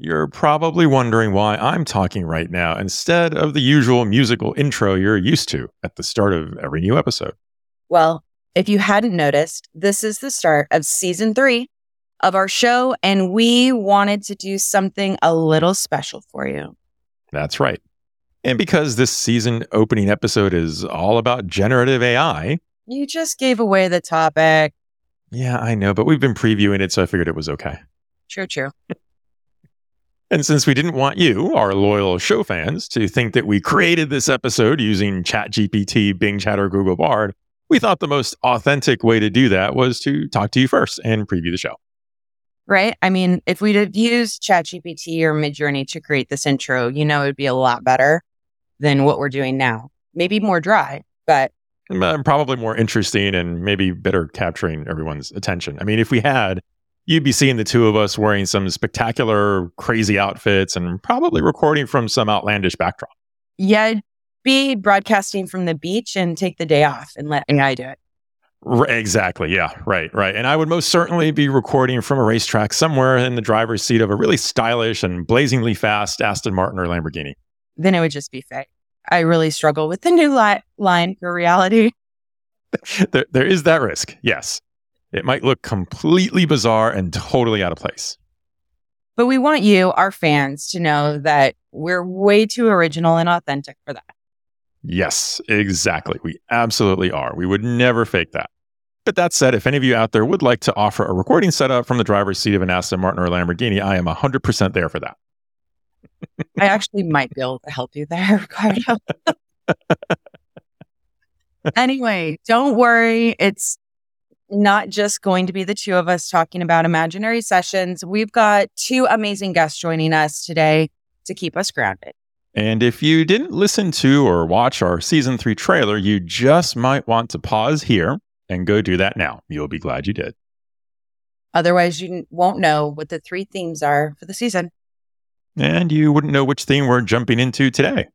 you're probably wondering why I'm talking right now instead of the usual musical intro you're used to at the start of every new episode. Well, if you hadn't noticed, this is the start of season three of our show, and we wanted to do something a little special for you. That's right. And because this season opening episode is all about generative AI, You just gave away the topic. yeah, I know, but we've been previewing it, so I figured it was okay. True, true. And since we didn't want you, our loyal show fans, to think that we created this episode using ChatGPT, Bing Chat, or Google Bard, we thought the most authentic way to do that was to talk to you first and preview the show. Right? I mean, if we'd have used ChatGPT or Midjourney to create this intro, you know, it'd be a lot better than what we're doing now. Maybe more dry, but Probably more interesting and maybe better capturing everyone's attention. I mean, if we had, you'd be seeing the two of us wearing some spectacular, crazy outfits and probably recording from some outlandish backdrop. yeah, it'd be broadcasting from the beach and take the day off and let AI do it. Exactly. Yeah. Right. Right. And I would most certainly be recording from a racetrack somewhere in the driver's seat of a really stylish and blazingly fast Aston Martin or Lamborghini. Then it would just be fake. I really struggle with the new li- line for reality. there, there is that risk. Yes. It might look completely bizarre and totally out of place. But we want you, our fans, to know that we're way too original and authentic for that. Yes, exactly. We absolutely are. We would never fake that. But that said, if any of you out there would like to offer a recording setup from the driver's seat of an Aston Martin or a Lamborghini, I am 100% there for that. I actually might be able to help you there, Ricardo. anyway, don't worry. It's not just going to be the two of us talking about imaginary sessions. We've got two amazing guests joining us today to keep us grounded. And if you didn't listen to or watch our season three trailer, you just might want to pause here and go do that now. You'll be glad you did. Otherwise, you won't know what the three themes are for the season. And you wouldn't know which theme we're jumping into today.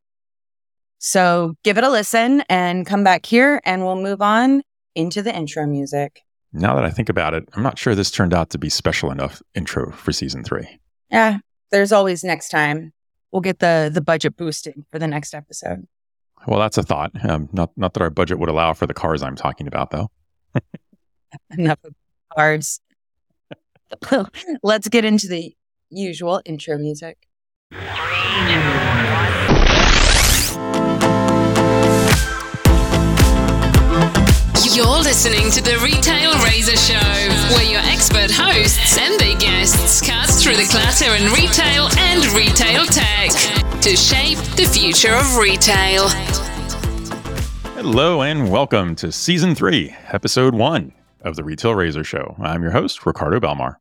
So give it a listen and come back here, and we'll move on into the intro music. Now that I think about it, I'm not sure this turned out to be special enough intro for season three. Yeah, there's always next time. We'll get the the budget boosted for the next episode. Well, that's a thought. Um, not, not that our budget would allow for the cars I'm talking about, though. Enough of cards. Let's get into the usual intro music. You're listening to the Retail Razor Show, where your expert hosts and their guests cut through the clutter in retail and retail tech to shape the future of retail. Hello and welcome to season three, episode one of the Retail Razor Show. I'm your host, Ricardo Belmar.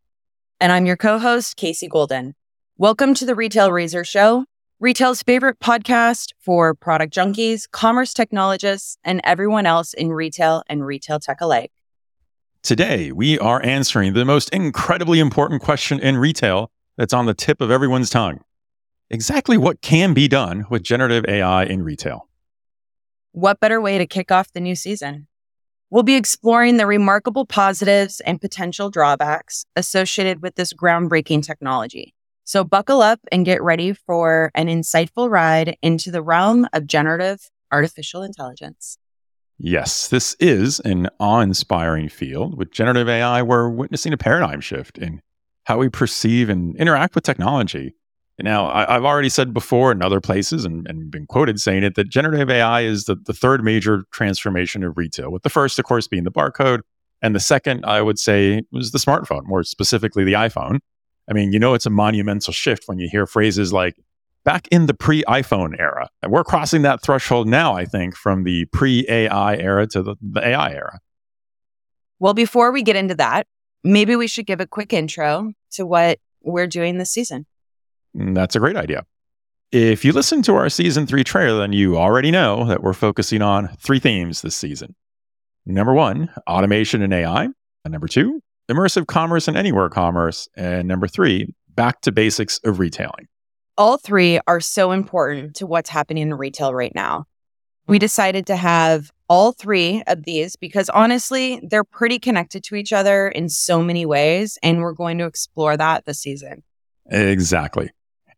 And I'm your co host, Casey Golden. Welcome to the Retail Razor Show, retail's favorite podcast for product junkies, commerce technologists, and everyone else in retail and retail tech alike. Today, we are answering the most incredibly important question in retail that's on the tip of everyone's tongue. Exactly what can be done with generative AI in retail? What better way to kick off the new season? We'll be exploring the remarkable positives and potential drawbacks associated with this groundbreaking technology. So buckle up and get ready for an insightful ride into the realm of generative artificial intelligence. Yes, this is an awe inspiring field. With generative AI, we're witnessing a paradigm shift in how we perceive and interact with technology. Now, I, I've already said before in other places and, and been quoted saying it that generative AI is the, the third major transformation of retail, with the first, of course, being the barcode. And the second, I would say, was the smartphone, more specifically the iPhone. I mean, you know, it's a monumental shift when you hear phrases like back in the pre iPhone era. And we're crossing that threshold now, I think, from the pre AI era to the, the AI era. Well, before we get into that, maybe we should give a quick intro to what we're doing this season. Mm, that's a great idea. If you listen to our season three trailer, then you already know that we're focusing on three themes this season. Number one, automation and AI. And number two, immersive commerce and anywhere commerce. And number three, back to basics of retailing. All three are so important to what's happening in retail right now. We decided to have all three of these because honestly, they're pretty connected to each other in so many ways. And we're going to explore that this season. Exactly.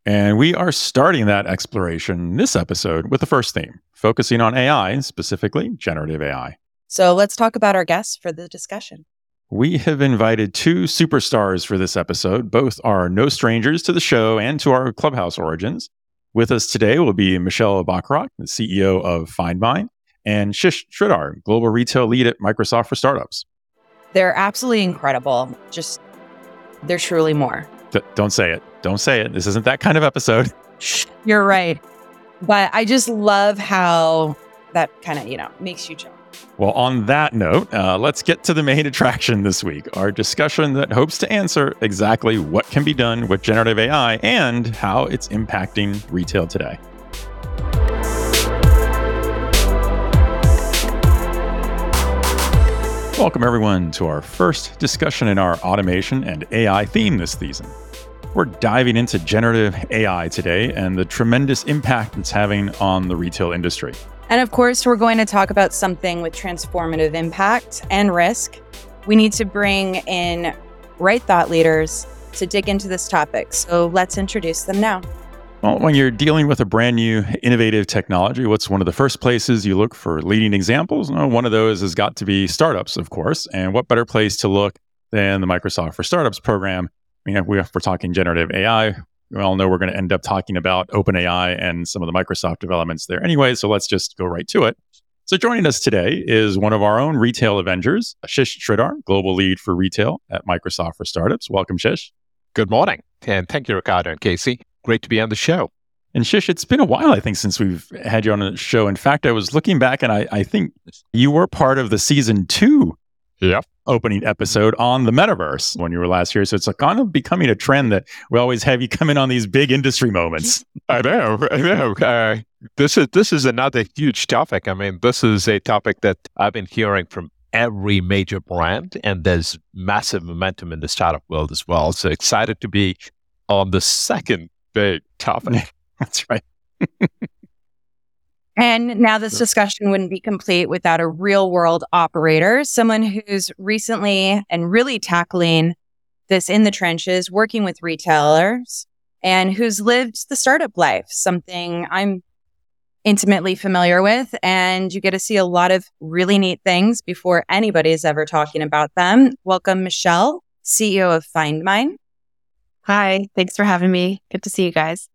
And we are starting that exploration this episode with the first theme, focusing on AI, specifically generative AI. So let's talk about our guests for the discussion. We have invited two superstars for this episode. Both are no strangers to the show and to our Clubhouse origins. With us today will be Michelle Bacharach, the CEO of FindMine, and Shish Shridhar, Global Retail Lead at Microsoft for Startups. They're absolutely incredible. Just, they're truly more. D- don't say it. Don't say it. This isn't that kind of episode. You're right. But I just love how that kind of, you know, makes you chill. Well, on that note, uh, let's get to the main attraction this week our discussion that hopes to answer exactly what can be done with generative AI and how it's impacting retail today. Welcome, everyone, to our first discussion in our automation and AI theme this season. We're diving into generative AI today and the tremendous impact it's having on the retail industry. And of course, we're going to talk about something with transformative impact and risk. We need to bring in right thought leaders to dig into this topic. So let's introduce them now. Well, when you're dealing with a brand new innovative technology, what's one of the first places you look for leading examples? Well, one of those has got to be startups, of course. And what better place to look than the Microsoft for Startups program I mean, if we're talking generative AI, we all know we're going to end up talking about OpenAI and some of the Microsoft developments there anyway. So let's just go right to it. So joining us today is one of our own retail Avengers, Shish Shridhar, Global Lead for Retail at Microsoft for Startups. Welcome, Shish. Good morning. And thank you, Ricardo and Casey. Great to be on the show. And Shish, it's been a while, I think, since we've had you on the show. In fact, I was looking back and I, I think you were part of the season two Yep opening episode on the metaverse when you were last here. So it's kind of becoming a trend that we always have you come in on these big industry moments. I know, I know. Uh, this is this is another huge topic. I mean, this is a topic that I've been hearing from every major brand, and there's massive momentum in the startup world as well. So excited to be on the second big topic. That's right. And now this discussion wouldn't be complete without a real world operator, someone who's recently and really tackling this in the trenches, working with retailers and who's lived the startup life, something I'm intimately familiar with. And you get to see a lot of really neat things before anybody is ever talking about them. Welcome, Michelle, CEO of FindMine. Hi, thanks for having me. Good to see you guys.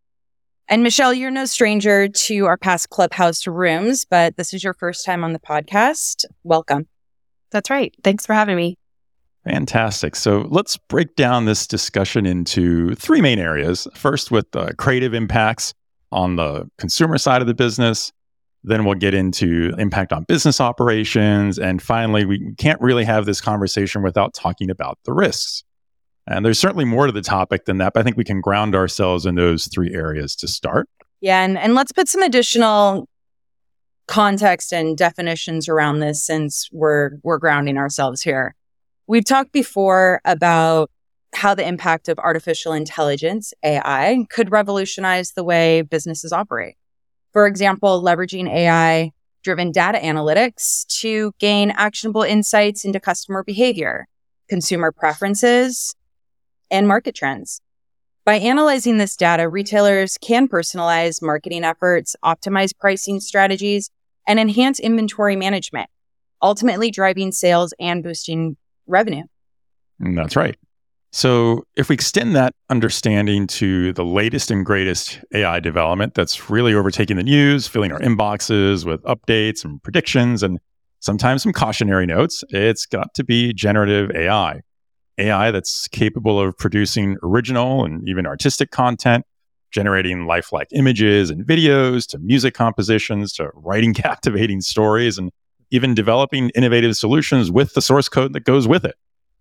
And Michelle, you're no stranger to our past clubhouse rooms, but this is your first time on the podcast. Welcome. That's right. Thanks for having me. Fantastic. So let's break down this discussion into three main areas. First, with the creative impacts on the consumer side of the business. Then we'll get into impact on business operations. And finally, we can't really have this conversation without talking about the risks. And there's certainly more to the topic than that, but I think we can ground ourselves in those three areas to start. Yeah, and, and let's put some additional context and definitions around this since we're we're grounding ourselves here. We've talked before about how the impact of artificial intelligence, AI, could revolutionize the way businesses operate. For example, leveraging AI driven data analytics to gain actionable insights into customer behavior, consumer preferences, and market trends. By analyzing this data, retailers can personalize marketing efforts, optimize pricing strategies, and enhance inventory management, ultimately driving sales and boosting revenue. Mm, that's right. So, if we extend that understanding to the latest and greatest AI development that's really overtaking the news, filling our inboxes with updates and predictions and sometimes some cautionary notes, it's got to be generative AI. AI that's capable of producing original and even artistic content, generating lifelike images and videos, to music compositions, to writing captivating stories, and even developing innovative solutions with the source code that goes with it.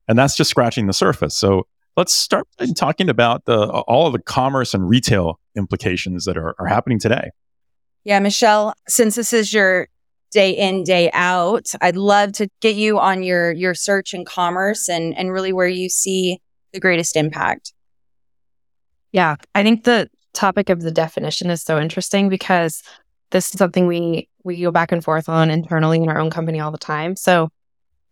And that's just scratching the surface. So let's start talking about the, all of the commerce and retail implications that are, are happening today. Yeah, Michelle, since this is your day in day out. I'd love to get you on your your search and commerce and and really where you see the greatest impact. Yeah. I think the topic of the definition is so interesting because this is something we we go back and forth on internally in our own company all the time. So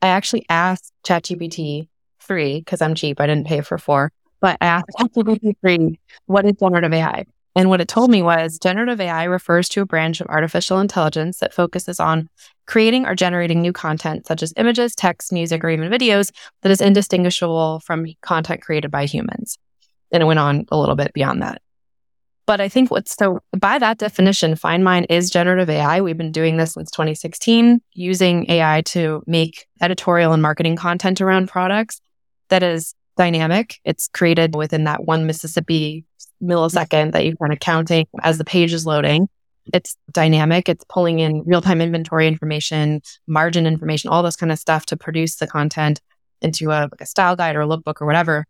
i actually asked chatgpt 3 because i'm cheap i didn't pay for 4 but I asked ChatGPT what is generative AI? And what it told me was generative AI refers to a branch of artificial intelligence that focuses on creating or generating new content, such as images, text, music, or even videos, that is indistinguishable from content created by humans. And it went on a little bit beyond that. But I think what's so, by that definition, FindMine is generative AI. We've been doing this since 2016, using AI to make editorial and marketing content around products that is dynamic. It's created within that one Mississippi millisecond mm-hmm. that you're kind of counting as the page is loading. It's dynamic. It's pulling in real time inventory information, margin information, all this kind of stuff to produce the content into a, like a style guide or a lookbook or whatever.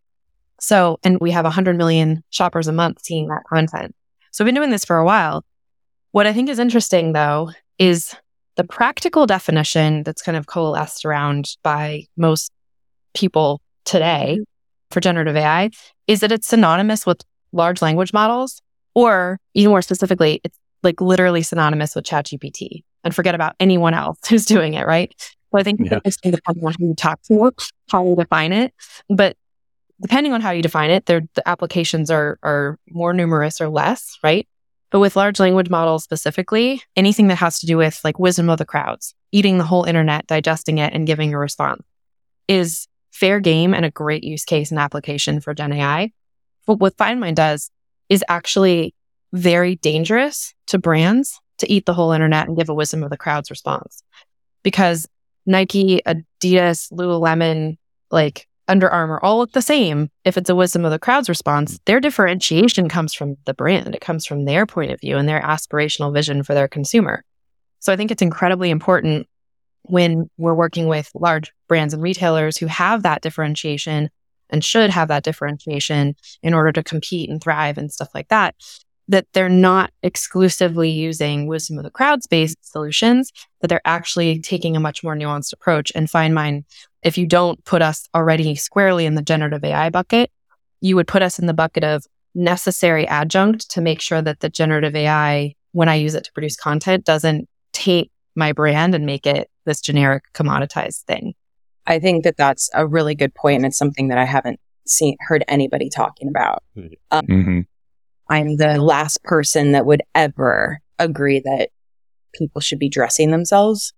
So, and we have 100 million shoppers a month seeing that content. So, we've been doing this for a while. What I think is interesting though is the practical definition that's kind of coalesced around by most people today mm-hmm. for generative AI is that it's synonymous with large language models, or even more specifically, it's like literally synonymous with ChatGPT and forget about anyone else who's doing it, right? So I think yeah. it's going to depend on who you talk to, how you define it. But depending on how you define it, the applications are are more numerous or less, right? But with large language models specifically, anything that has to do with like wisdom of the crowds, eating the whole internet, digesting it, and giving a response is fair game and a great use case and application for Gen AI. But what FindMine does is actually very dangerous to brands to eat the whole internet and give a wisdom of the crowd's response. Because Nike, Adidas, Lululemon, like Under Armour all look the same. If it's a wisdom of the crowd's response, their differentiation comes from the brand. It comes from their point of view and their aspirational vision for their consumer. So I think it's incredibly important when we're working with large brands and retailers who have that differentiation and should have that differentiation in order to compete and thrive and stuff like that, that they're not exclusively using wisdom of the crowds based solutions, that they're actually taking a much more nuanced approach. And FindMine, if you don't put us already squarely in the generative AI bucket, you would put us in the bucket of necessary adjunct to make sure that the generative AI, when I use it to produce content, doesn't taint my brand and make it this generic commoditized thing. I think that that's a really good point, and it's something that I haven't seen heard anybody talking about. Um, mm-hmm. I'm the last person that would ever agree that people should be dressing themselves.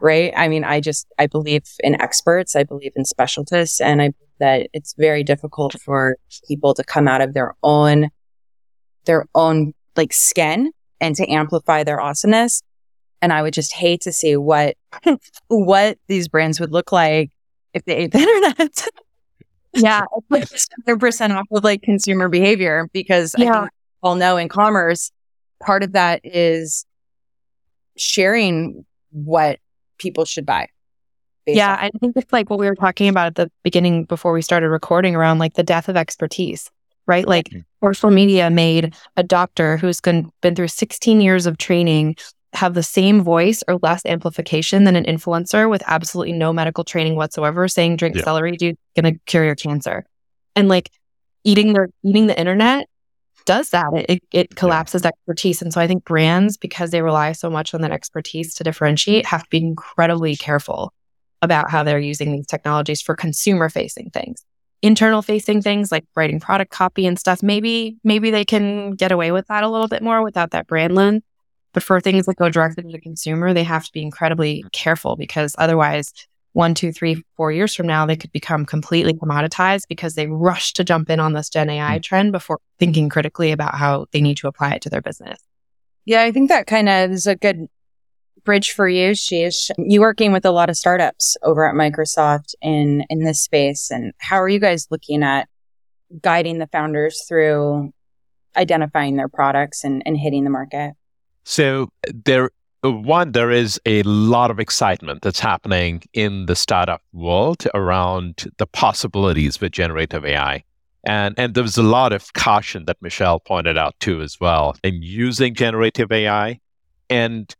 Right. I mean, I just, I believe in experts. I believe in specialists and I, that it's very difficult for people to come out of their own, their own like skin and to amplify their awesomeness and I would just hate to see what, what these brands would look like if they ate the internet. yeah. Like 100% off of like consumer behavior because yeah. I think all know in commerce, part of that is sharing what people should buy. Yeah, on. I think it's like what we were talking about at the beginning before we started recording around like the death of expertise, right? Like mm-hmm. social media made a doctor who's been through 16 years of training have the same voice or less amplification than an influencer with absolutely no medical training whatsoever saying drink yeah. celery dude gonna cure your cancer. And like eating their eating the internet does that. It, it collapses yeah. expertise. And so i think brands because they rely so much on that expertise to differentiate have to be incredibly careful about how they're using these technologies for consumer facing things. Internal facing things like writing product copy and stuff maybe maybe they can get away with that a little bit more without that brand lens but for things that go directly to the consumer, they have to be incredibly careful because otherwise, one, two, three, four years from now, they could become completely commoditized because they rush to jump in on this Gen AI mm. trend before thinking critically about how they need to apply it to their business. Yeah, I think that kind of is a good bridge for you, Shish. You working with a lot of startups over at Microsoft in in this space, and how are you guys looking at guiding the founders through identifying their products and, and hitting the market? So there, uh, one, there is a lot of excitement that's happening in the startup world around the possibilities with generative AI. And, and there was a lot of caution that Michelle pointed out too as well in using generative AI. And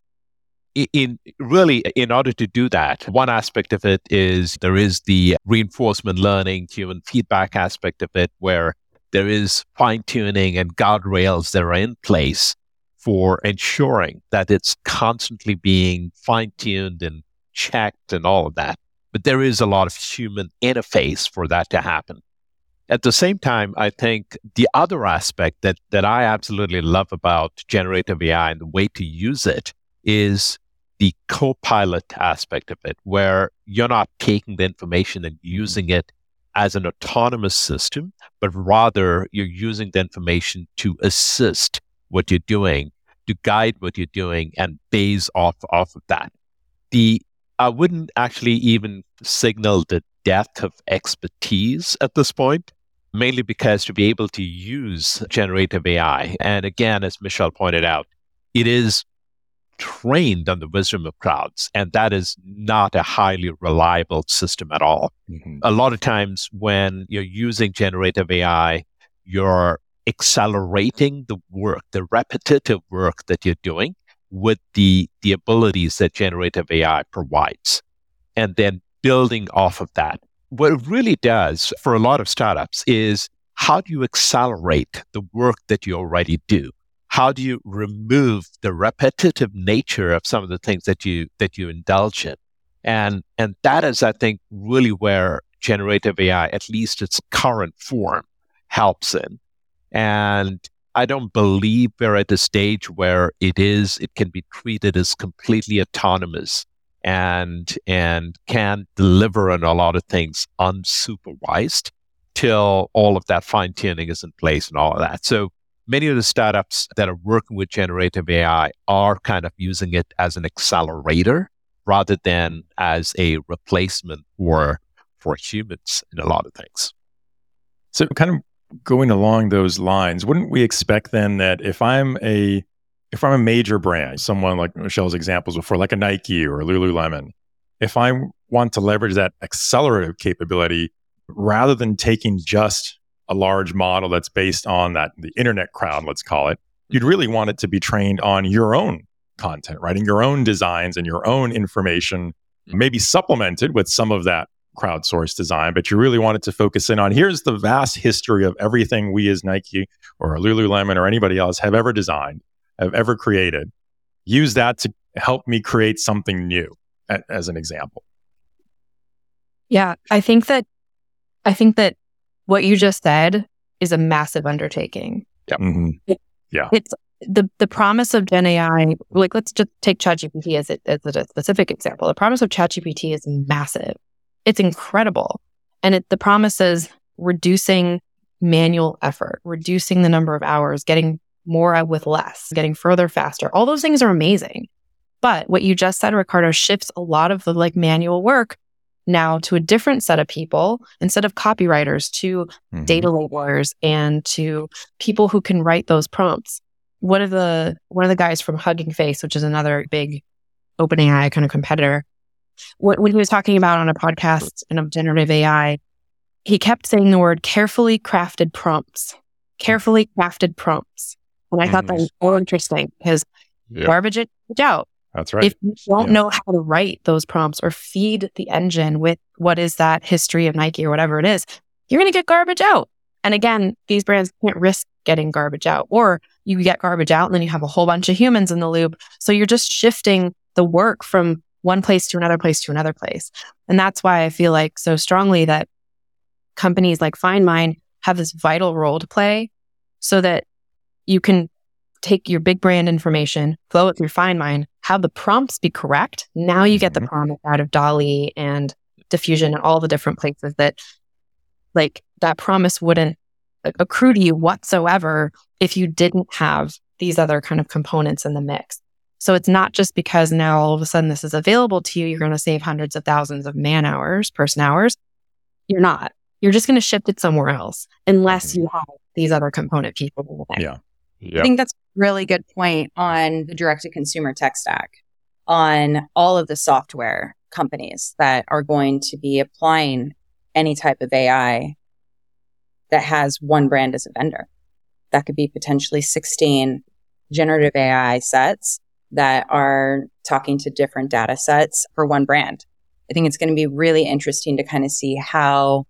in really in order to do that one aspect of it is there is the reinforcement learning human feedback aspect of it where there is fine tuning and guardrails that are in place for ensuring that it's constantly being fine tuned and checked and all of that. But there is a lot of human interface for that to happen. At the same time, I think the other aspect that, that I absolutely love about generative AI and the way to use it is the co-pilot aspect of it, where you're not taking the information and using it as an autonomous system, but rather you're using the information to assist what you're doing, to guide what you're doing and base off, off of that. The I wouldn't actually even signal the depth of expertise at this point mainly because to be able to use generative AI, and again, as Michelle pointed out, it is trained on the wisdom of crowds, and that is not a highly reliable system at all. Mm-hmm. A lot of times when you're using generative AI, you're accelerating the work, the repetitive work that you're doing with the, the abilities that generative AI provides, and then building off of that what it really does for a lot of startups is how do you accelerate the work that you already do? How do you remove the repetitive nature of some of the things that you that you indulge in? And and that is, I think, really where generative AI, at least its current form, helps in. And I don't believe we're at a stage where it is, it can be treated as completely autonomous and and can deliver on a lot of things unsupervised till all of that fine tuning is in place and all of that. So many of the startups that are working with generative AI are kind of using it as an accelerator rather than as a replacement for for humans in a lot of things. So kind of going along those lines, wouldn't we expect then that if I'm a if I'm a major brand, someone like Michelle's examples before, like a Nike or a Lululemon, if I want to leverage that accelerative capability rather than taking just a large model that's based on that the internet crowd, let's call it, you'd really want it to be trained on your own content, writing your own designs and your own information, mm-hmm. maybe supplemented with some of that crowdsourced design, but you really wanted to focus in on here's the vast history of everything we as Nike or Lululemon or anybody else have ever designed have ever created, use that to help me create something new as an example. Yeah, I think that I think that what you just said is a massive undertaking. Yeah. Mm-hmm. yeah. It's the the promise of Gen AI, like let's just take ChatGPT as, it, as a specific example. The promise of ChatGPT is massive. It's incredible. And it, the promise is reducing manual effort, reducing the number of hours, getting more with less, getting further faster. All those things are amazing. But what you just said, Ricardo, shifts a lot of the like manual work now to a different set of people instead of copywriters to mm-hmm. data labelers and to people who can write those prompts. One of the one of the guys from Hugging Face, which is another big OpenAI kind of competitor, when he was talking about on a podcast and of generative AI, he kept saying the word carefully crafted prompts, carefully crafted prompts. And I mm thought that was so interesting because yeah. garbage it out. That's right. If you don't yeah. know how to write those prompts or feed the engine with what is that history of Nike or whatever it is, you're going to get garbage out. And again, these brands can't risk getting garbage out, or you get garbage out and then you have a whole bunch of humans in the loop. So you're just shifting the work from one place to another place to another place. And that's why I feel like so strongly that companies like FindMine have this vital role to play so that you can take your big brand information, flow it through FindMine, have the prompts be correct. Now you get the mm-hmm. prompt out of DALL-E and Diffusion and all the different places that like that promise wouldn't accrue to you whatsoever if you didn't have these other kind of components in the mix. So it's not just because now all of a sudden this is available to you, you're going to save hundreds of thousands of man hours, person hours. You're not. You're just going to shift it somewhere else unless mm-hmm. you have these other component people. Yeah. Yep. I think that's a really good point on the direct to consumer tech stack on all of the software companies that are going to be applying any type of AI that has one brand as a vendor. That could be potentially 16 generative AI sets that are talking to different data sets for one brand. I think it's going to be really interesting to kind of see how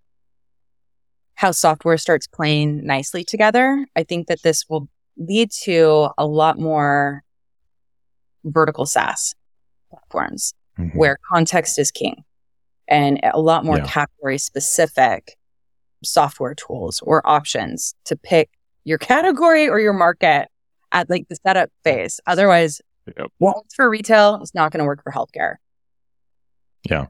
how software starts playing nicely together. I think that this will lead to a lot more vertical SaaS platforms mm-hmm. where context is king and a lot more yeah. category specific software tools or options to pick your category or your market at like the setup phase. Otherwise, Yep. what works for retail is not going to work for healthcare. Yeah.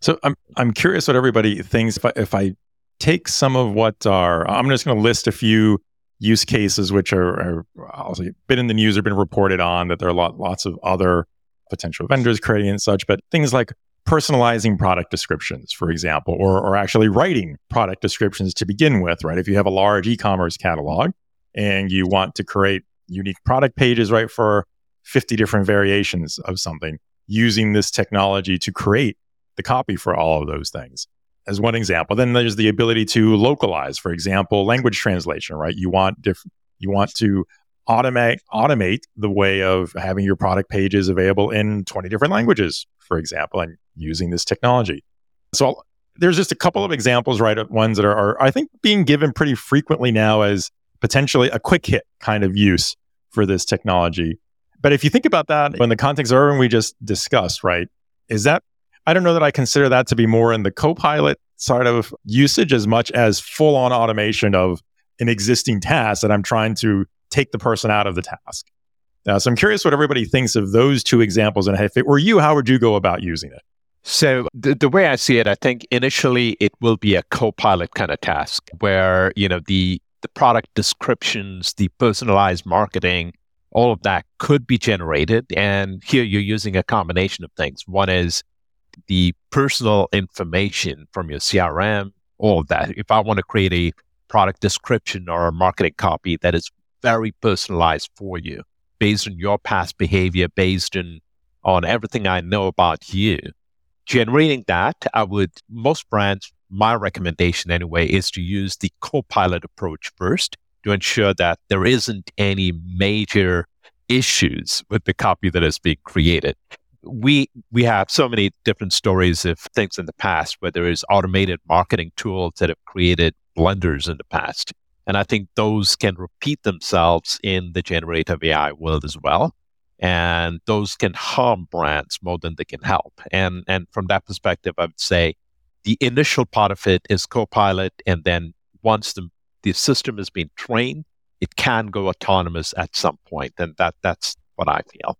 So I'm I'm curious what everybody thinks. If I if I take some of what are I'm just going to list a few use cases which are, are been in the news or been reported on that there are lot, lots of other potential vendors creating and such, but things like personalizing product descriptions, for example, or or actually writing product descriptions to begin with, right? If you have a large e-commerce catalog and you want to create unique product pages, right, for 50 different variations of something, using this technology to create the copy for all of those things as one example. Then there's the ability to localize, for example, language translation, right? You want different, you want to automate automate the way of having your product pages available in 20 different languages, for example, and using this technology. So there's just a couple of examples, right? Of ones that are, are I think being given pretty frequently now as potentially a quick hit kind of use for this technology. But if you think about that in the context of everything we just discussed, right? Is that I don't know that I consider that to be more in the co-pilot side of usage as much as full on automation of an existing task that I'm trying to take the person out of the task. So I'm curious what everybody thinks of those two examples, and if it were you, how would you go about using it? So the, the way I see it, I think initially it will be a co-pilot kind of task where, you know, the the product descriptions, the personalized marketing, all of that could be generated. And here you're using a combination of things. One is the personal information from your CRM, all of that. If I want to create a product description or a marketing copy that is very personalized for you, based on your past behavior, based on, on everything I know about you, generating that, I would, most brands, my recommendation anyway, is to use the co-pilot approach first to ensure that there isn't any major issues with the copy that is being created we we have so many different stories of things in the past where there is automated marketing tools that have created blunders in the past. And I think those can repeat themselves in the generative AI world as well. And those can harm brands more than they can help. And and from that perspective, I would say the initial part of it is co-pilot, and then once the the system has been trained, it can go autonomous at some point. And that that's what I feel.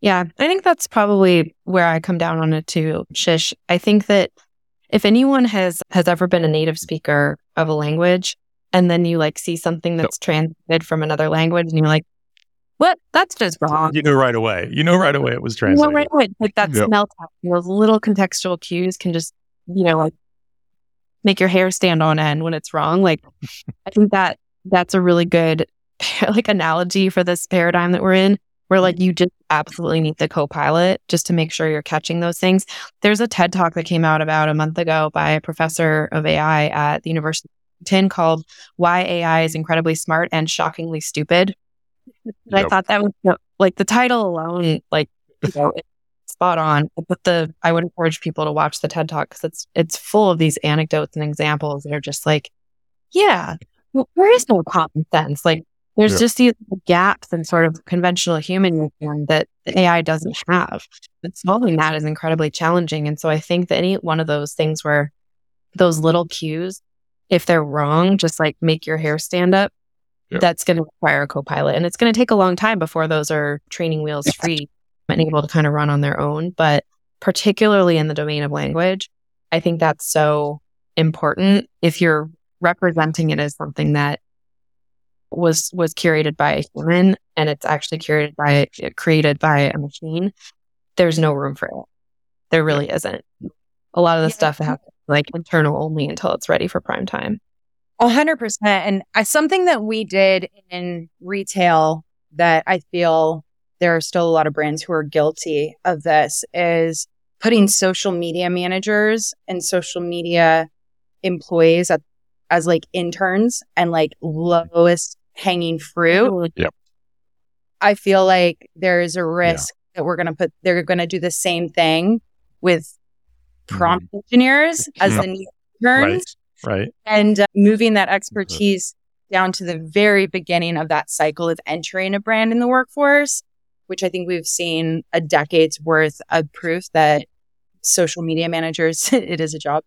Yeah, I think that's probably where I come down on it too, Shish. I think that if anyone has has ever been a native speaker of a language and then you like see something that's translated from another language and you're like, what? That's just wrong. You know right away. You know right away it was You know translated. right away. Like that Yep. smell test, those little contextual cues can just, you know, like make your hair stand on end when it's wrong. Like I think that that's a really good like analogy for this paradigm that we're in where like you just absolutely need the co-pilot just to make sure you're catching those things. There's a TED talk that came out about a month ago by a professor of AI at the University of Washington called Why AI is Incredibly Smart and Shockingly Stupid. And I thought that was like the title alone, like you know, spot on. But the I would encourage people to watch the TED talk because it's it's full of these anecdotes and examples that are just like, yeah, well, there is no common sense. Like there's Yeah. just these gaps in sort of conventional human wisdom that the AI doesn't have. But solving that is incredibly challenging. And so I think that any one of those things where those little cues, if they're wrong, just like make your hair stand up, Yeah. that's going to require a co-pilot. And it's going to take a long time before those are training wheels free and able to kind of run on their own. But particularly in the domain of language, I think that's so important if you're representing it as something that was was curated by a human and it's actually curated by created by a machine there's no room for it there really isn't a lot of the Yeah. stuff has like internal only until it's ready for prime time A hundred percent. And I, something that we did in retail that I feel there are still a lot of brands who are guilty of this is putting social media managers and social media employees at, as like interns and like lowest hanging fruit. I feel like there is a risk that we're going to put, they're going to do the same thing with prompt engineers as the new interns. Right. Right. and uh, moving that expertise down to the very beginning of that cycle of entering a brand in the workforce, which I think we've seen a decade's worth of proof that social media managers, it is a job.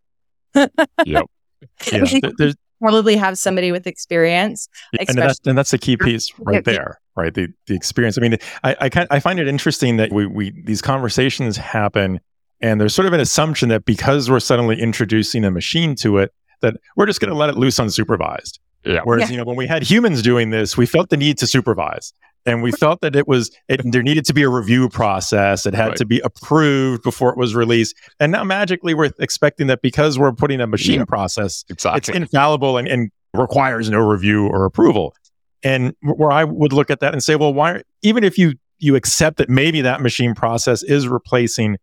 Yep. Yeah, there's probably have somebody with experience. and that's, and that's the key piece right there, right? The the experience. I mean, I I, kind, I find it interesting that we we these conversations happen, and there's sort of an assumption that because we're suddenly introducing a machine to it, that we're just going to let it loose unsupervised. Yeah. Whereas Yeah. you know when we had humans doing this, we felt the need to supervise. And we felt that it was it, there needed to be a review process. It had Right. to be approved before it was released. And now magically we're expecting that because we're putting a machine Yeah. process it's infallible and, and requires no review or approval. And where I would look at that and say, well, why, even if you you accept that maybe that machine process is replacing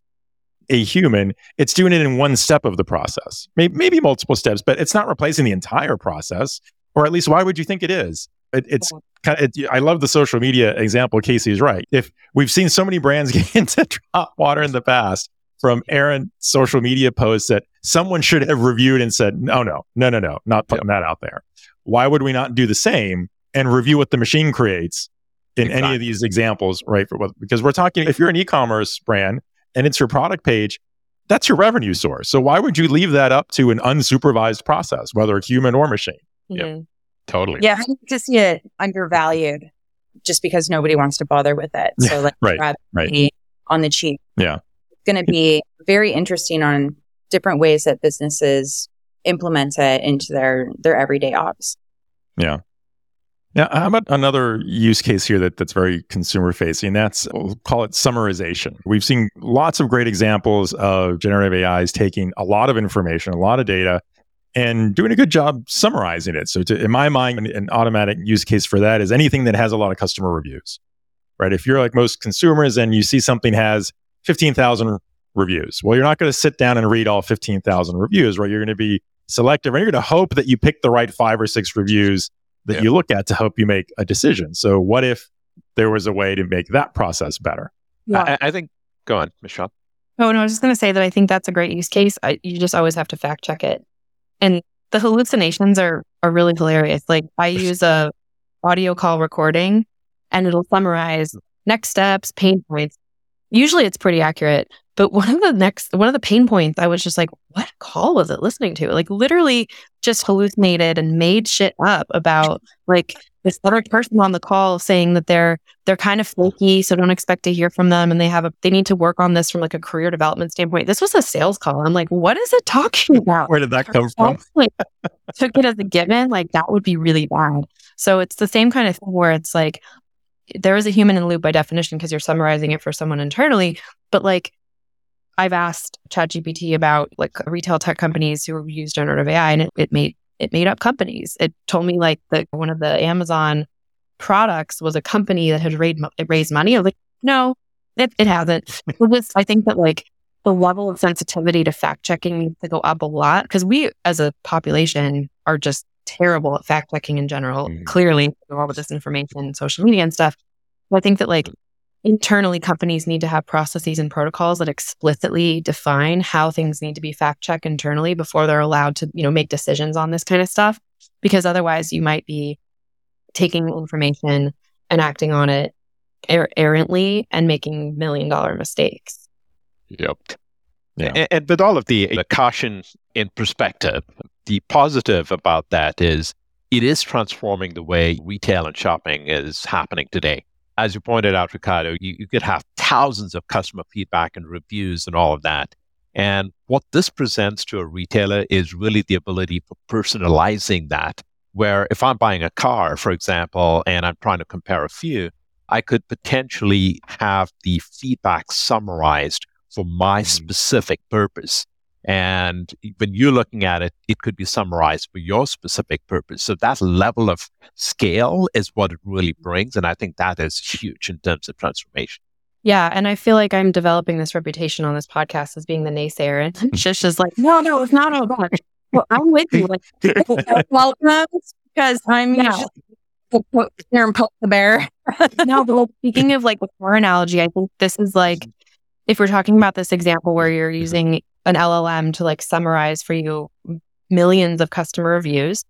a human, it's doing it in one step of the process, maybe, maybe multiple steps, but it's not replacing the entire process. Or at least, why would you think it is? It, it's kind of. It, I love the social media example. Casey is right. If we've seen so many brands get into drop water in the past, from Aaron social media posts that someone should have reviewed and said, no, no, no, no, no, not putting that out there. Why would we not do the same and review what the machine creates in any of these examples, right? For because we're talking, if you're an e-commerce brand and it's your product page, that's your revenue source. So why would you leave that up to an unsupervised process, whether it's human or machine? Mm-hmm. Yep. Totally. Yeah, I hate to see it undervalued just because nobody wants to bother with it. So like Right, right. on the cheap. Yeah. It's going to be very interesting on different ways that businesses implement it into their their everyday ops. Yeah. Now, how about another use case here that, that's very consumer facing? That's, we'll call it summarization. We've seen lots of great examples of generative AIs taking a lot of information, a lot of data, and doing a good job summarizing it. So, to, in my mind, an, an automatic use case for that is anything that has a lot of customer reviews, right? If you're like most consumers and you see something has 15,000 reviews, well, you're not going to sit down and read all 15,000 reviews, right? You're going to be selective and you're going to hope that you pick the right five or six reviews that Yeah. you look at to help you make a decision. So, what if there was a way to make that process better? I, I think. Go on, Michelle. Oh, no, I was just going to say that I think that's a great use case. I, you just always have to fact check it. And the hallucinations are, are really hilarious. Like I use a audio call recording and it'll summarize next steps, pain points. Usually it's pretty accurate. But one of the next, one of the pain points, I was just like, what call was it listening to? Like literally just hallucinated and made shit up about like this other person on the call saying that they're they're kind of flaky, so don't expect to hear from them. And they have a they need to work on this from like a career development standpoint. This was a sales call. I'm like, what is it talking about? Where did that come from? like, took it as a given, like that would be really bad. So it's the same kind of thing where it's like there is a human in the loop by definition because you're summarizing it for someone internally. But like I've asked ChatGPT about like retail tech companies who use generative AI and it, it made it made up companies. It told me like that one of the Amazon products was a company that had raised, raised money. I was like, no, it, it hasn't. It was, I think that like the level of sensitivity to fact checking needs to go up a lot because we as a population are just terrible at fact checking in general. Mhm. Clearly, all of this information, social media and stuff. But I think that like internally companies need to have processes and protocols that explicitly define how things need to be fact checked internally before they're allowed to, you know, make decisions on this kind of stuff. Because otherwise you might be taking information and acting on it er- errantly and making million dollar mistakes. Yep. Yeah. And, and with all of the, the caution in perspective, the positive about that is it is transforming the way retail and shopping is happening today. As you pointed out, Ricardo, you, you could have thousands of customer feedback and reviews and all of that. And what this presents to a retailer is really the ability for personalizing that. Where if I'm buying a car, for example, and I'm trying to compare a few, I could potentially have the feedback summarized for my Mhm. specific purpose. And when you're looking at it, it could be summarized for your specific purpose. So that level of scale is what it really mm-hmm. brings. And I think that is huge in terms of transformation. Yeah. And I feel like I'm developing this reputation on this podcast as being the naysayer. And Shish is like, no, no, it's not all bad. Well, I'm with you. Like, Welcome, because I'm Yeah. usually the here and poke the bear. no, but speaking of like the car analogy, I think this is like mm-hmm. if we're talking about this example where you're mm-hmm. using an LLM to like summarize for you millions of customer reviews,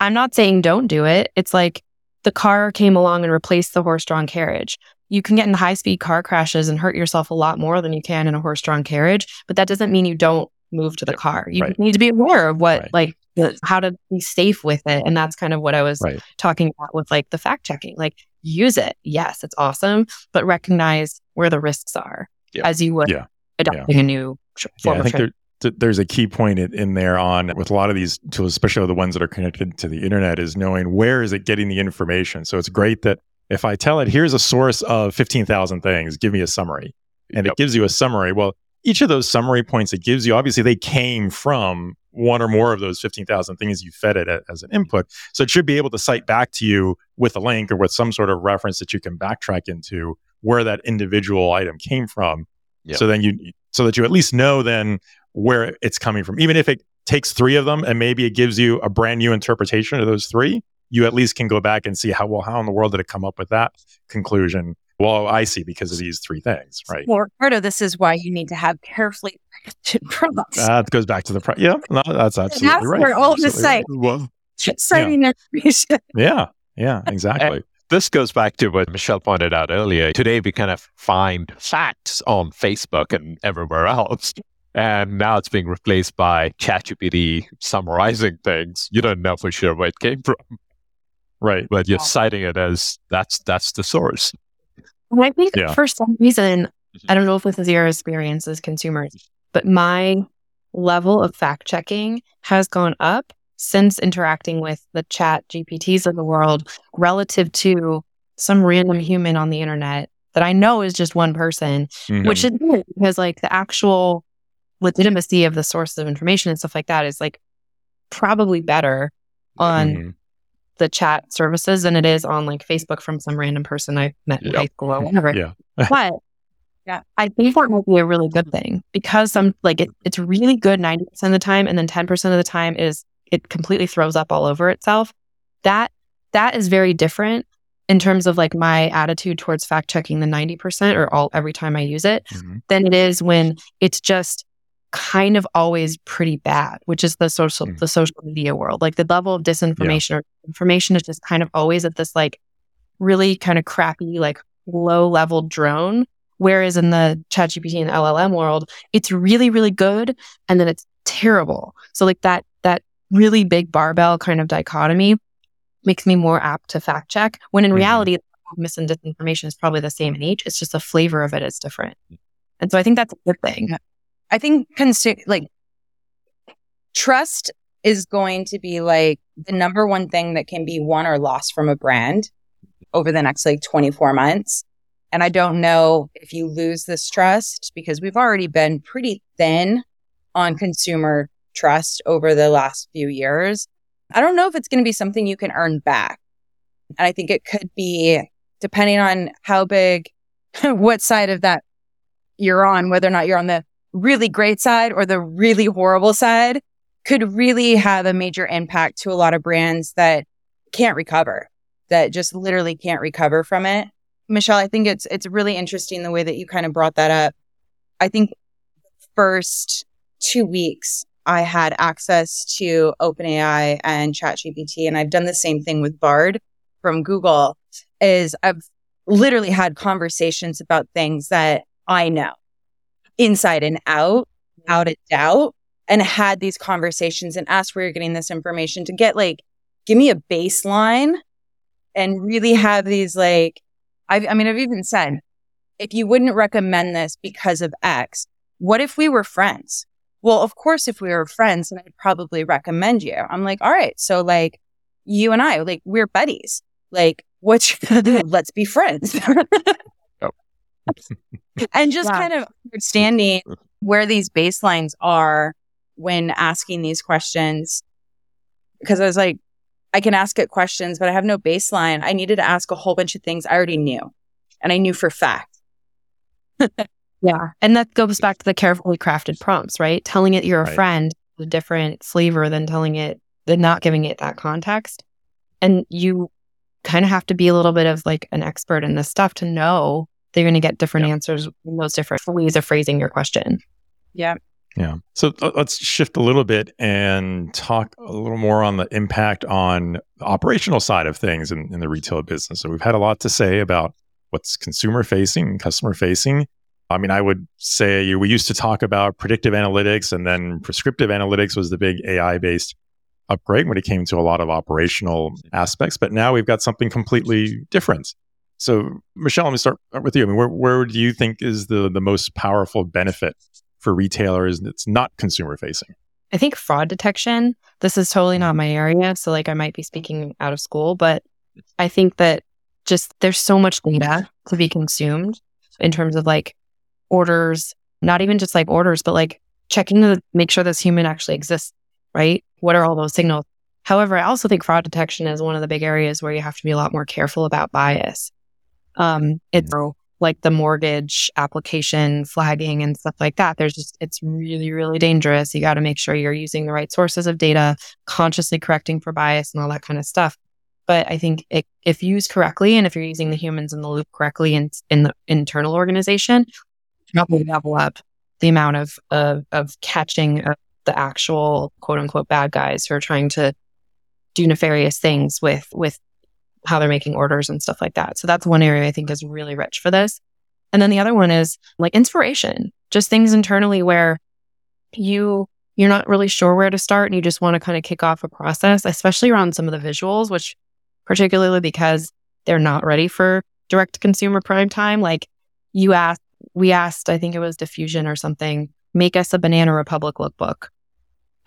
I'm not saying don't do it. It's like the car came along and replaced the horse-drawn carriage. You can get in high-speed car crashes and hurt yourself a lot more than you can in a horse-drawn carriage, but that doesn't mean you don't move to the car. You Right. need to be aware of what, Right. like, the, how to be safe with it. And that's kind of what I was Right. talking about with like the fact checking. Like, use it. Yes, it's awesome, but recognize where the risks are Yeah. as you would Yeah. Adopting a new tr- Yeah, I of think there, there's a key point in- in there on with a lot of these tools, especially the ones that are connected to the internet, is knowing where is it getting the information. So it's great that if I tell it, here's a source of 15,000 things, give me a summary. And Yep. it gives you a summary. Well, each of those summary points it gives you, obviously they came from one or more of those 15,000 things you fed it as an input. So it should be able to cite back to you with a link or with some sort of reference that you can backtrack into where that individual item came from. Yep. So then you, so that you at least know then where it's coming from. Even if it takes three of them and maybe it gives you a brand new interpretation of those three, you at least can go back and see how, well, how in the world did it come up with that conclusion? Well, I see because of these three things, right? Well, part of this is why you need to have carefully crafted prompts. That goes back to the, pri- yeah, no, that's absolutely That's right. where all the Absolutely right. Well, citing information. Yeah, yeah, exactly. This goes back to what Michelle pointed out earlier. Today, we kind of find facts on Facebook and everywhere else. And now it's being replaced by ChatGPT summarizing things. You don't know for sure where it came from, right. but you're Yeah. citing it as that's that's the source. And I think Yeah. for some reason, mm-hmm. I don't know if this is your experience as consumers, but my level of fact checking has gone up since interacting with the chat GPTs of the world relative to some random human on the internet that I know is just one person, Mhm. which is because like the actual legitimacy of the source of information and stuff like that is like probably better on Mhm. the chat services than it is on like Facebook from some random person I met in Yep. high school or whatever. Yeah. but Yeah. I think that might be a really good thing because some like it, it's really good 90% of the time and then 10% of the time is it completely throws up all over itself. That that is very different in terms of like my attitude towards fact checking the 90% or all every time I use it Mhm. than it is when it's just kind of always pretty bad, which is the social Mm. the social media world. Like the level of disinformation or information is just kind of always at this like really kind of crappy, like low level drone. Whereas in the ChatGPT and LLM world, it's really, really good and then it's terrible. So like that really big barbell kind of dichotomy makes me more apt to fact check. When in Mhm. reality, mis and disinformation is probably the same in each. It's just the flavor of it is different. And so I think that's a good thing. I think consu- like trust is going to be like the number one thing that can be won or lost from a brand over the next like 24 months. And I don't know if you lose this trust because we've already been pretty thin on consumer trust over the last few years. I don't know if it's going to be something you can earn back. And I think it could be depending on how big, what side of that you're on, whether or not you're on the really great side or the really horrible side could really have a major impact to a lot of brands that can't recover, that just literally can't recover from it. Michelle, I think it's it's really interesting the way that you kind of brought that up. I think first two weeks I had access to OpenAI and ChatGPT, and I've done the same thing with Bard from Google. Is I've literally had conversations about things that I know inside and out, out of doubt, and had these conversations and asked where you're getting this information to get like, give me a baseline and really have these like, I've, I mean, I've even said, if you wouldn't recommend this because of X, what if we were friends? Well, of course, if we were friends, then I'd probably recommend you. I'm like, all right, so like you and I, like we're buddies. Like, what's let's be friends. Oh. and just Wow. kind of understanding where these baselines are when asking these questions. Because I was like, I can ask it questions, but I have no baseline. I needed to ask a whole bunch of things I already knew and I knew for fact. Yeah. And that goes back to the carefully crafted prompts, right? Telling it you're a Right. friend, is a different flavor than telling it, than not giving it that context. And you kind of have to be a little bit of like an expert in this stuff to know that you're going to get different Yeah. answers in those different ways of phrasing your question. Yeah. Yeah. So uh, let's shift a little bit and talk a little more on the impact on the operational side of things in, in the retail business. So we've had a lot to say about what's consumer facing customer facing. I mean, I would say we used to talk about predictive analytics and then prescriptive analytics was the big AI based upgrade when it came to a lot of operational aspects. But now we've got something completely different. So, Michelle, let me start with you. I mean, where, where do you think is the, the most powerful benefit for retailers that's not consumer facing? I think fraud detection. This is totally not my area. So, like, I might be speaking out of school, but I think that just there's so much data to be consumed in terms of like orders, not even just like orders, but like checking to make sure this human actually exists, right? What are all those signals? However, I also think fraud detection is one of the big areas where you have to be a lot more careful about bias. Um, it's like the mortgage application flagging and stuff like that. There's just, it's really, really dangerous. You got to make sure you're using the right sources of data, consciously correcting for bias and all that kind of stuff. But I think it, if used correctly and if you're using the humans in the loop correctly in, in the internal organization, probably level up the amount of, of, of catching the actual quote unquote bad guys who are trying to do nefarious things with, with how they're making orders and stuff like that. So that's one area I think is really rich for this. And then the other one is like inspiration, just things internally where you you're not really sure where to start and you just want to kind of kick off a process, especially around some of the visuals, which particularly because they're not ready for direct consumer prime time. Like you asked, we asked, I think it was diffusion or something, make us a Banana Republic lookbook.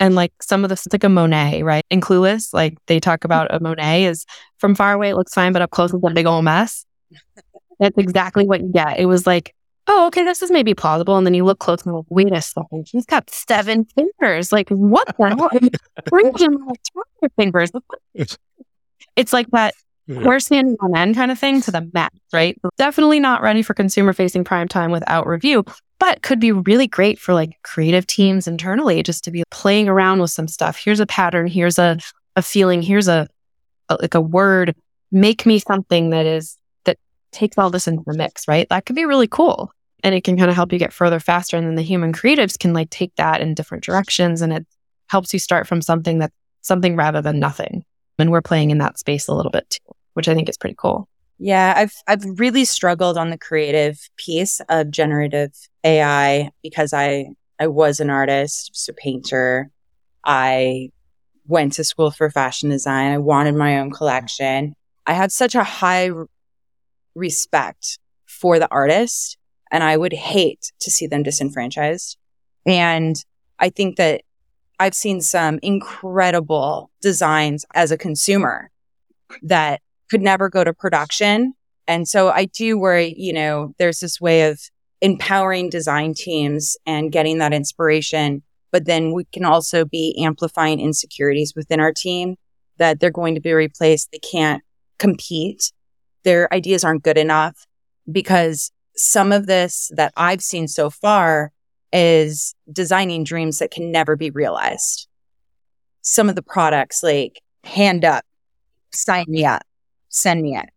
And like some of this, it's like a Monet, right? In Clueless, like they talk about a Monet is from far away, it looks fine, but up close, it's a big old mess. That's exactly what you get. It was like, oh, okay, this is maybe plausible. And then you look close and like, wait a second, she's got seven fingers. Like, what the hell? Region fingers. It's like that we're standing on end kind of thing to the max, right? Definitely not ready for consumer facing prime time without review, but could be really great for like creative teams internally just to be playing around with some stuff. Here's a pattern, here's a, a feeling, here's a, a like a word. Make me something that is that takes all this into the mix, right? That could be really cool. And it can kind of help you get further faster. And then the human creatives can like take that in different directions and it helps you start from something that's something rather than nothing. And we're playing in that space a little bit too, which I think is pretty cool. Yeah, I've I've really struggled on the creative piece of generative AI because I I was an artist, was a painter. I went to school for fashion design. I wanted my own collection. I had such a high respect for the artist and I would hate to see them disenfranchised. And I think that I've seen some incredible designs as a consumer that could never go to production. And so I do worry, you know, there's this way of empowering design teams and getting that inspiration. But then we can also be amplifying insecurities within our team that they're going to be replaced. They can't compete. Their ideas aren't good enough because some of this that I've seen so far is designing dreams that can never be realized. Some of the products like hand up, sign me up, send me it.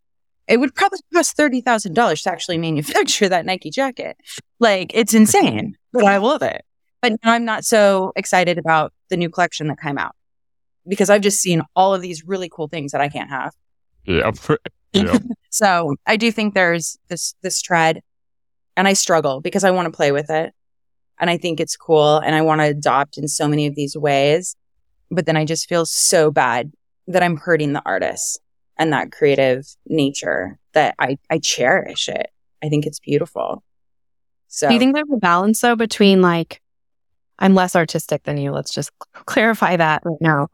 It would probably cost $30,000 to actually manufacture that Nike jacket. Like it's insane, but I love it. But now I'm not so excited about the new collection that came out because I've just seen all of these really cool things that I can't have. Yeah. yeah. so I do think there's this, this tread and I struggle because I want to play with it. And I think it's cool and I want to adopt in so many of these ways. But then I just feel so bad that I'm hurting the artists and that creative nature that I, I cherish it. I think it's beautiful. So do you think there's a balance though between like I'm less artistic than you. Let's just clarify that right now.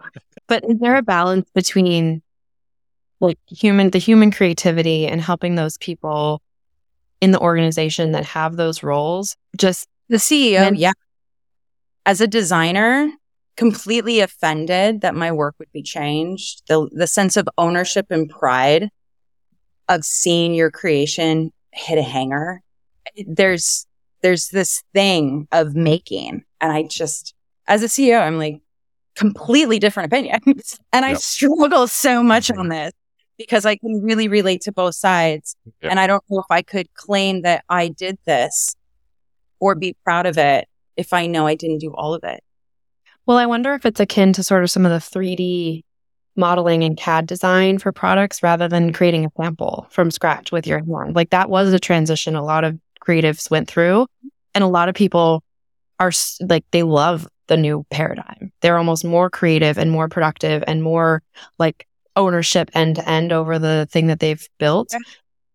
But is there a balance between like human the human creativity and helping those people in the organization that have those roles just the CEO, and- yeah. As a designer, completely offended that my work would be changed. The the sense of ownership and pride of seeing your creation hit a hanger. There's there's this thing of making. And I just as a CEO, I'm like completely different opinions. and I struggle so much mm-hmm. on this because I can really relate to both sides. Yep. And I don't know if I could claim that I did this or be proud of it if I know I didn't do all of it. Well, I wonder if it's akin to sort of some of the 3D modeling and CAD design for products rather than creating a sample from scratch with your hand. Like that was a transition a lot of creatives went through. And a lot of people are like, they love the new paradigm. They're almost more creative and more productive and more like ownership end to end over the thing that they've built.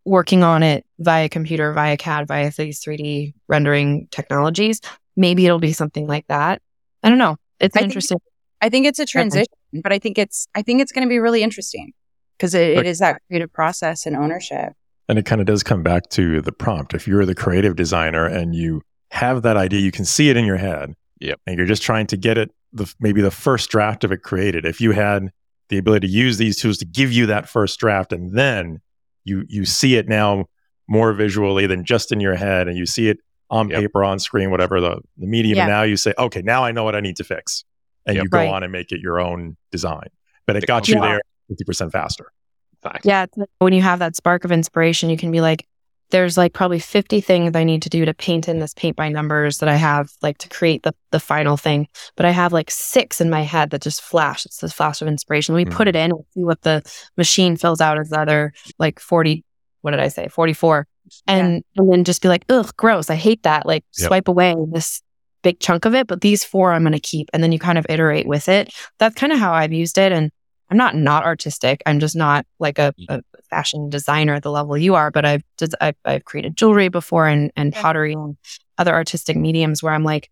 Working on it via computer, via CAD, via these 3D rendering technologies. Maybe it'll be something like that. I don't know. It's I interesting. Think, I think it's a transition, but I think it's I think it's going to be really interesting because it, it is that creative process and ownership. And it kind of does come back to the prompt. If you're the creative designer and you have that idea, you can see it in your head. Yep. And you're just trying to get it the maybe the first draft of it created. If you had the ability to use these tools to give you that first draft and then you you see it now more visually than just in your head and you see it on yep. paper on screen whatever the, the medium yeah. and now you say okay now i know what i need to fix and yep. you go right. on and make it your own design but it got you yeah. there 50% faster yeah when you have that spark of inspiration you can be like there's like probably 50 things I need to do to paint in this paint by numbers that I have like to create the, the final thing. But I have like six in my head that just flash. It's this flash of inspiration. We mm put it in, we'll see what the machine fills out as the other like 40, what did I say? 44. And, yeah. and then just be like, ugh, gross. I hate that. Like yep. swipe away this big chunk of it, but these four I'm going to keep. And then you kind of iterate with it. That's kind of how I've used it. And I'm not not artistic. I'm just not like a, a fashion designer at the level you are. But I've just I've, I've created jewelry before and and pottery and other artistic mediums where I'm like,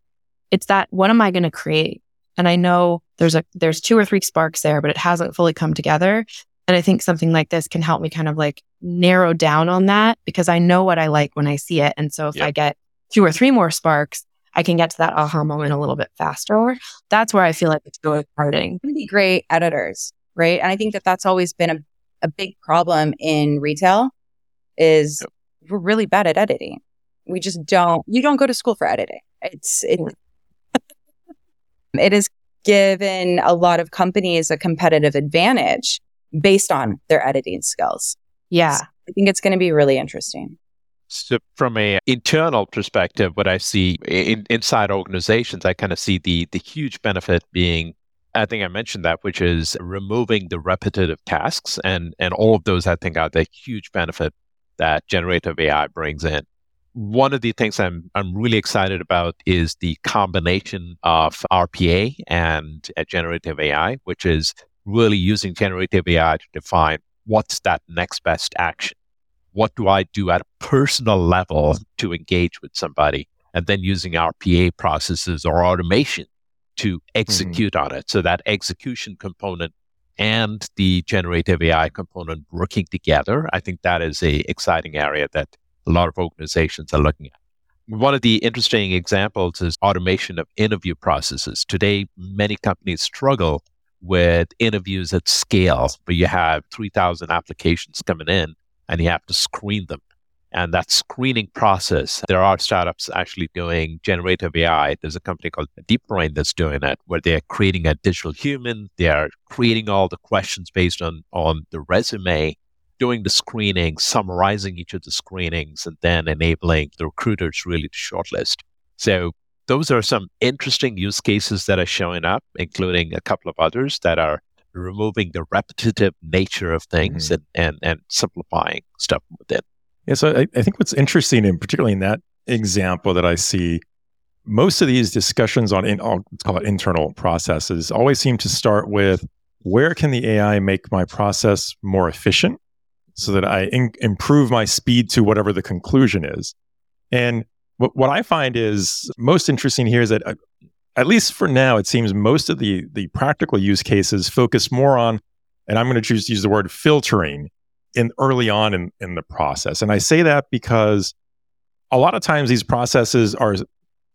it's that what am I going to create? And I know there's a there's two or three sparks there, but it hasn't fully come together. And I think something like this can help me kind of like narrow down on that because I know what I like when I see it. And so if yep. I get two or three more sparks, I can get to that aha moment a little bit faster. That's where I feel like it's going writing. Be great editors right? And I think that that's always been a, a big problem in retail is yep. we're really bad at editing. We just don't, you don't go to school for editing. It's, it, it has given a lot of companies a competitive advantage based on their editing skills. Yeah. So I think it's going to be really interesting. So from a internal perspective, what I see in, inside organizations, I kind of see the the huge benefit being I think I mentioned that, which is removing the repetitive tasks. And, and all of those, I think, are the huge benefit that generative AI brings in. One of the things I'm, I'm really excited about is the combination of RPA and uh, generative AI, which is really using generative AI to define what's that next best action. What do I do at a personal level to engage with somebody? And then using RPA processes or automation to mm-hmm. execute mm-hmm. on it. So that execution component and the generative AI component working together, I think that is a exciting area that a lot of organizations are looking at. One of the interesting examples is automation of interview processes. Today, many companies struggle with interviews at scale, where you have 3,000 applications coming in and you have to screen them and that screening process. There are startups actually doing generative AI. There's a company called DeepBrain that's doing it, where they're creating a digital human. They are creating all the questions based on, on the resume, doing the screening, summarizing each of the screenings, and then enabling the recruiters really to shortlist. So those are some interesting use cases that are showing up, including a couple of others that are removing the repetitive nature of things mm-hmm. and, and, and simplifying stuff within. Yeah, so I, I think what's interesting, and particularly in that example that I see, most of these discussions on in, let's call it internal processes always seem to start with where can the AI make my process more efficient so that I in, improve my speed to whatever the conclusion is. And what, I find is most interesting here is that, uh, at least for now, it seems most of the the practical use cases focus more on, and I'm going to choose to use the word filtering in early on in, in the process. And I say that because a lot of times these processes are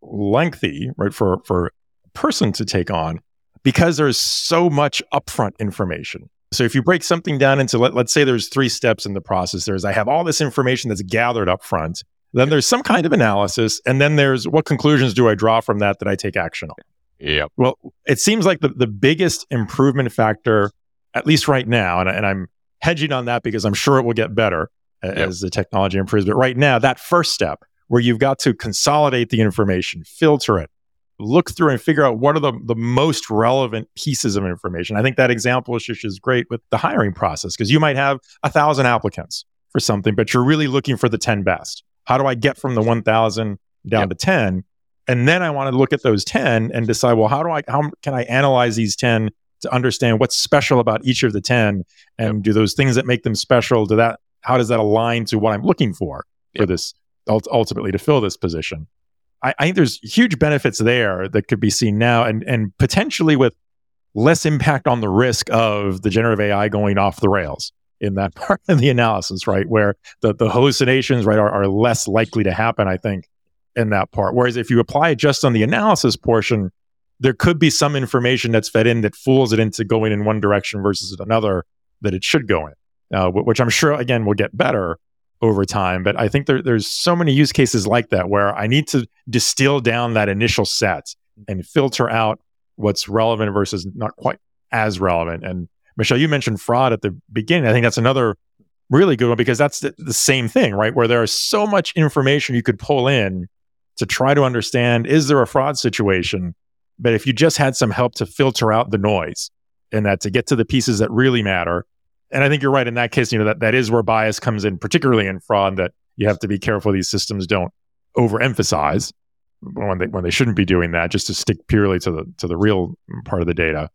lengthy, right, for, for a person to take on because there's so much upfront information. So if you break something down into, let, let's say there's three steps in the process, there's I have all this information that's gathered up front. Then there's some kind of analysis. And then there's what conclusions do I draw from that that I take action on? Yeah. Well, it seems like the, the biggest improvement factor, at least right now, and, and I'm hedging on that because I'm sure it will get better yep. as the technology improves. But right now, that first step where you've got to consolidate the information, filter it, look through and figure out what are the, the most relevant pieces of information. I think that example Shish, is great with the hiring process because you might have a thousand applicants for something, but you're really looking for the 10 best. how do I get from the 1000 down Yep. to 10? And then I want to look at those 10 and decide, well, how do I, how can I analyze these 10 to understand what's special about each of the 10 and do those things that make them special do that how does that align to what i'm looking for for this ultimately to fill this position? I, I think there's huge benefits there that could be seen now and and potentially with less impact on the risk of the generative ai going off the rails in that part of the analysis right? Where the, the hallucinations right are, are less likely to happen i think in that part. Whereas if you apply it just on the analysis portion there could be some information that's fed in that fools it into going in one direction versus another that it should go in, uh, which I'm sure again will get better over time. But I think there, there's so many use cases like that where I need to distill down that initial set and filter out what's relevant versus not quite as relevant. And Michelle, you mentioned fraud at the beginning. I think that's another really good one because that's the, the same thing, right? Where there is so much information you could pull in to try to understand is there a fraud situation? But if you just had some help to filter out the noise and that to get to the pieces that really matter, and I think you're right in that case, you know, that, that is where bias comes in, particularly in fraud, that you have to be careful these systems don't overemphasize when they when they shouldn't be doing that, just to stick purely to the to the real part of the data.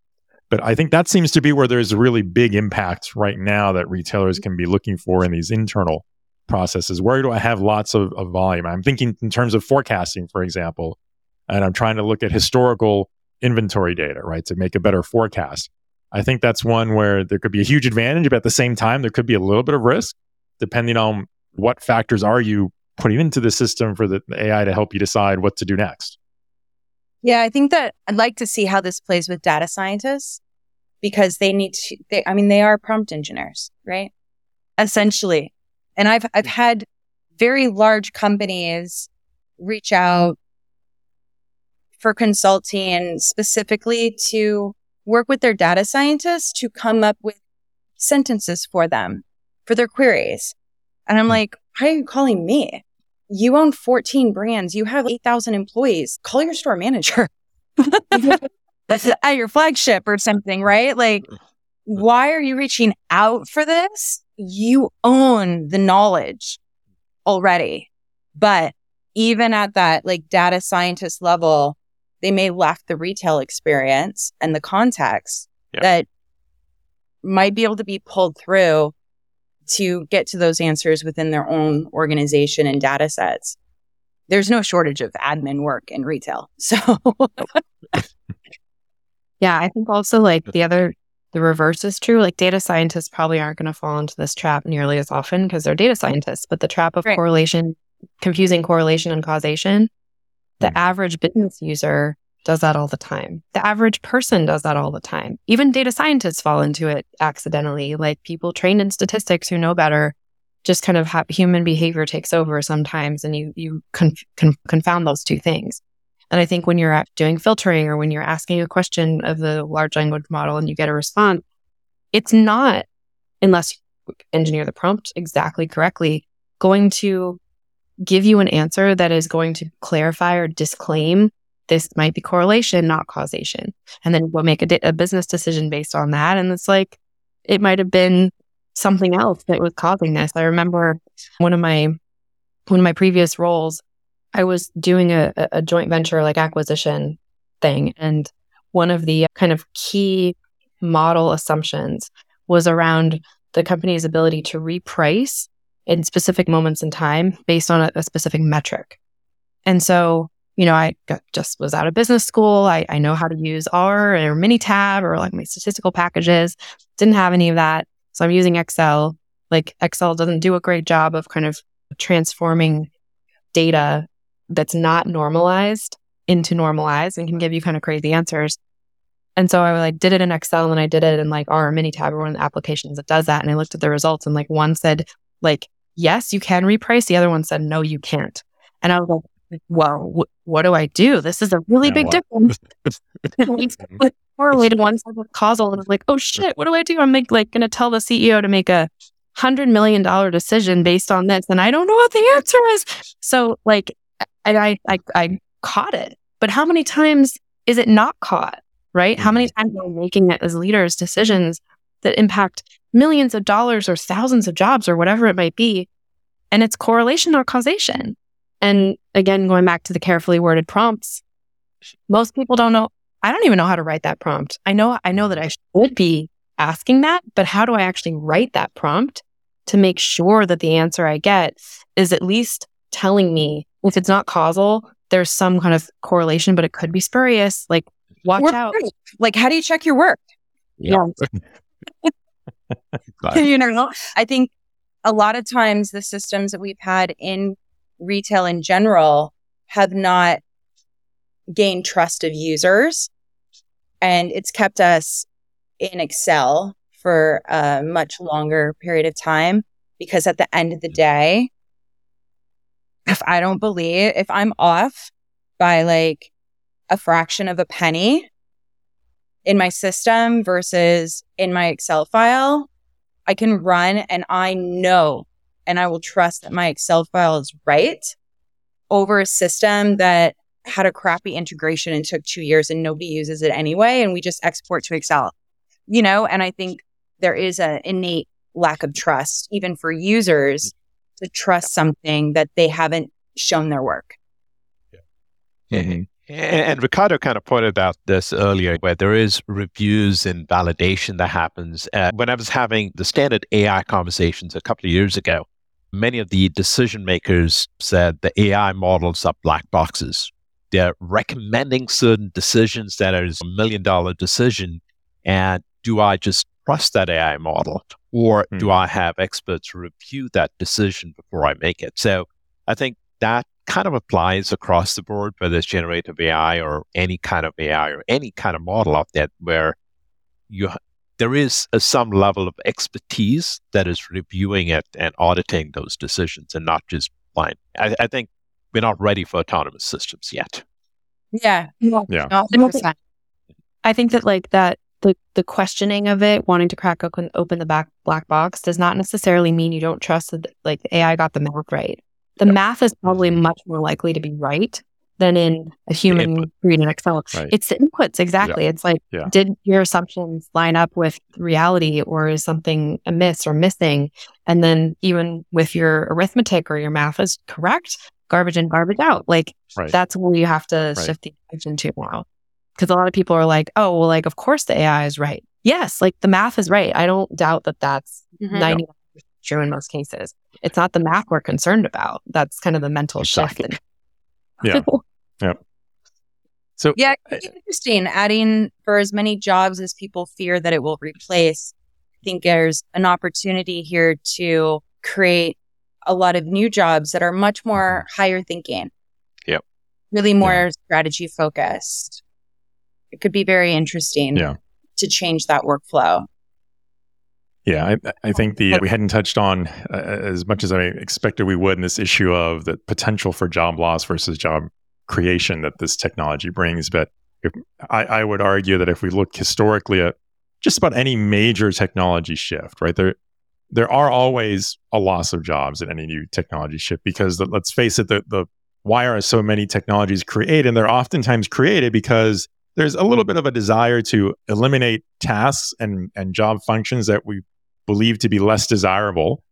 But I think that seems to be where there's a really big impact right now that retailers can be looking for in these internal processes. Where do I have lots of, of volume? I'm thinking in terms of forecasting, for example, and I'm trying to look at historical inventory data, right, to make a better forecast. I think that's one where there could be a huge advantage, but at the same time, there could be a little bit of risk depending on what factors are you putting into the system for the AI to help you decide what to do next. Yeah, I think that I'd like to see how this plays with data scientists because they need to, they, I mean, they are prompt engineers, right? Essentially. And I've, I've had very large companies reach out for consulting specifically to work with their data scientists to come up with sentences for them for their queries. And I'm hmm. like, why are you calling me? You own 14 brands. You have 8,000 employees. Call your store manager at your flagship or something, right? Like, hmm. why are you reaching out for this? You own the knowledge already. But even at that like data scientist level, they may lack the retail experience and the context Yeah. that might be able to be pulled through to get to those answers within their own organization and data sets. There's no shortage of admin work in retail. So Yeah, I think also like the other, the reverse is true. Like data scientists probably aren't going to fall into this trap nearly as often because they're data scientists, but the trap of Right. correlation, confusing correlation and causation, the Mhm. average business user does that all the time. The average person does that all the time. Even data scientists fall into it accidentally. Like people trained in statistics who know better, just kind of have human behavior takes over sometimes, and you you conf- con- confound those two things. And I think when you're doing filtering or when you're asking a question of the large language model and you get a response, it's not, unless you engineer the prompt exactly correctly, going to give you an answer that is going to clarify or disclaim this might be correlation, not causation. And then we'll make a, di- a business decision based on that. And it's like, it might have been something else that was causing this. I remember one of my, one of my previous roles, I was doing a, a a joint venture like acquisition thing. And one of the kind of key model assumptions was around the company's ability to reprice in specific moments in time based on a, a specific metric. And so, you know, I got, just was out of business school. I, I know how to use R or Minitab or like my statistical packages. Didn't have any of that. So I'm using Excel. Like Excel doesn't do a great job of kind of transforming data that's not normalized into normalized and can give you kind of crazy answers. And so I like did it in Excel and I did it in like R or Minitab or one of the applications that does that. And I looked at the results and like one said like, yes, you can reprice. The other one said, no, you can't. And I was like, well, wh- what do I do? This is a really big difference. We correlated one said with causal and I was like, oh shit, what do I do? I'm like, like going to tell the CEO to make a hundred million dollar decision based on this. And I don't know what the answer is. So like, and I, I, I caught it, but how many times is it not caught? Right? How many times are we making it as leaders decisions that impact millions of dollars or thousands of jobs or whatever it might be? And it's correlation, or causation. And again, going back to the carefully worded prompts, most people don't know. I don't even know how to write that prompt. I know, I know that I should be asking that, but how do I actually write that prompt to make sure that the answer I get is at least telling me if it's not causal, there's some kind of correlation, but it could be spurious. Like, watch Work out. proof. Like, how do you check your work? Yeah. you know, I think a lot of times the systems that we've had in retail in general have not gained trust of users. And it's kept us in Excel for a much longer period of time because at the end of the day, if I don't believe, if I'm off by like a fraction of a penny in my system versus in my Excel file, I can run and I know and I will trust that my Excel file is right over a system that had a crappy integration and took two years and nobody uses it anyway. And we just export to Excel, you know? And I think there is an innate lack of trust, even for users to trust something that they haven't shown their work. Mm-hmm. And Ricardo kind of pointed out this earlier, where there is reviews and validation that happens. Uh, when I was having the standard AI conversations a couple of years ago, many of the decision makers said the AI models are black boxes. They're recommending certain decisions that are a million dollar decision. And do I just trust that AI model or mm. do I have experts review that decision before I make it? So I think that kind of applies across the board, whether it's generative AI or any kind of AI or any kind of model out there where you there is a, some level of expertise that is reviewing it and auditing those decisions and not just blind. I, I think we're not ready for autonomous systems yet. Yeah. Yeah. I think that like that the the questioning of it, wanting to crack open open the back black box, does not necessarily mean you don't trust that like the AI got the math right. The yep. math is probably much more likely to be right than in a human read in Excel. Right. It's the inputs exactly. Yeah. It's like, yeah. did your assumptions line up with reality, or is something amiss or missing? And then even with your arithmetic or your math is correct, garbage in, garbage out. Like right. that's where you have to right. shift the attention to now. Because a lot of people are like, oh, well, like of course the AI is right. Yes, like the math is right. I don't doubt that that's mm-hmm. 90 true in most cases. It's not the math we're concerned about. That's kind of the mental shift. And- yeah. yeah. So yeah, interesting. Adding for as many jobs as people fear that it will replace. I think there's an opportunity here to create a lot of new jobs that are much more mm-hmm. higher thinking. Yep. Really more yeah. strategy focused. It could be very interesting yeah. to change that workflow. Yeah, I, I think the we hadn't touched on uh, as much as I expected we would in this issue of the potential for job loss versus job creation that this technology brings. But if, I, I would argue that if we look historically at just about any major technology shift, right there, there are always a loss of jobs in any new technology shift because the, let's face it, the, the why are so many technologies created? And they're oftentimes created because there's a little bit of a desire to eliminate tasks and, and job functions that we believed to be less desirable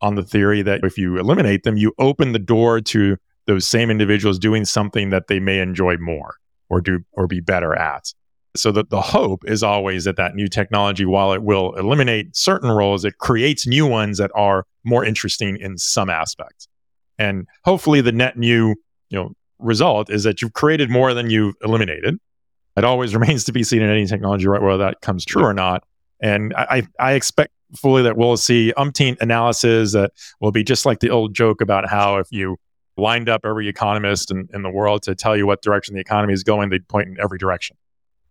on the theory that if you eliminate them, you open the door to those same individuals doing something that they may enjoy more or do or be better at. So that the hope is always that that new technology, while it will eliminate certain roles, it creates new ones that are more interesting in some aspects. And hopefully the net new, you know, result is that you've created more than you've eliminated. It always remains to be seen in any technology, right? Whether that comes true or not. And I, I expect fully that we'll see umpteen analysis that will be just like the old joke about how if you lined up every economist in, in the world to tell you what direction the economy is going, they'd point in every direction.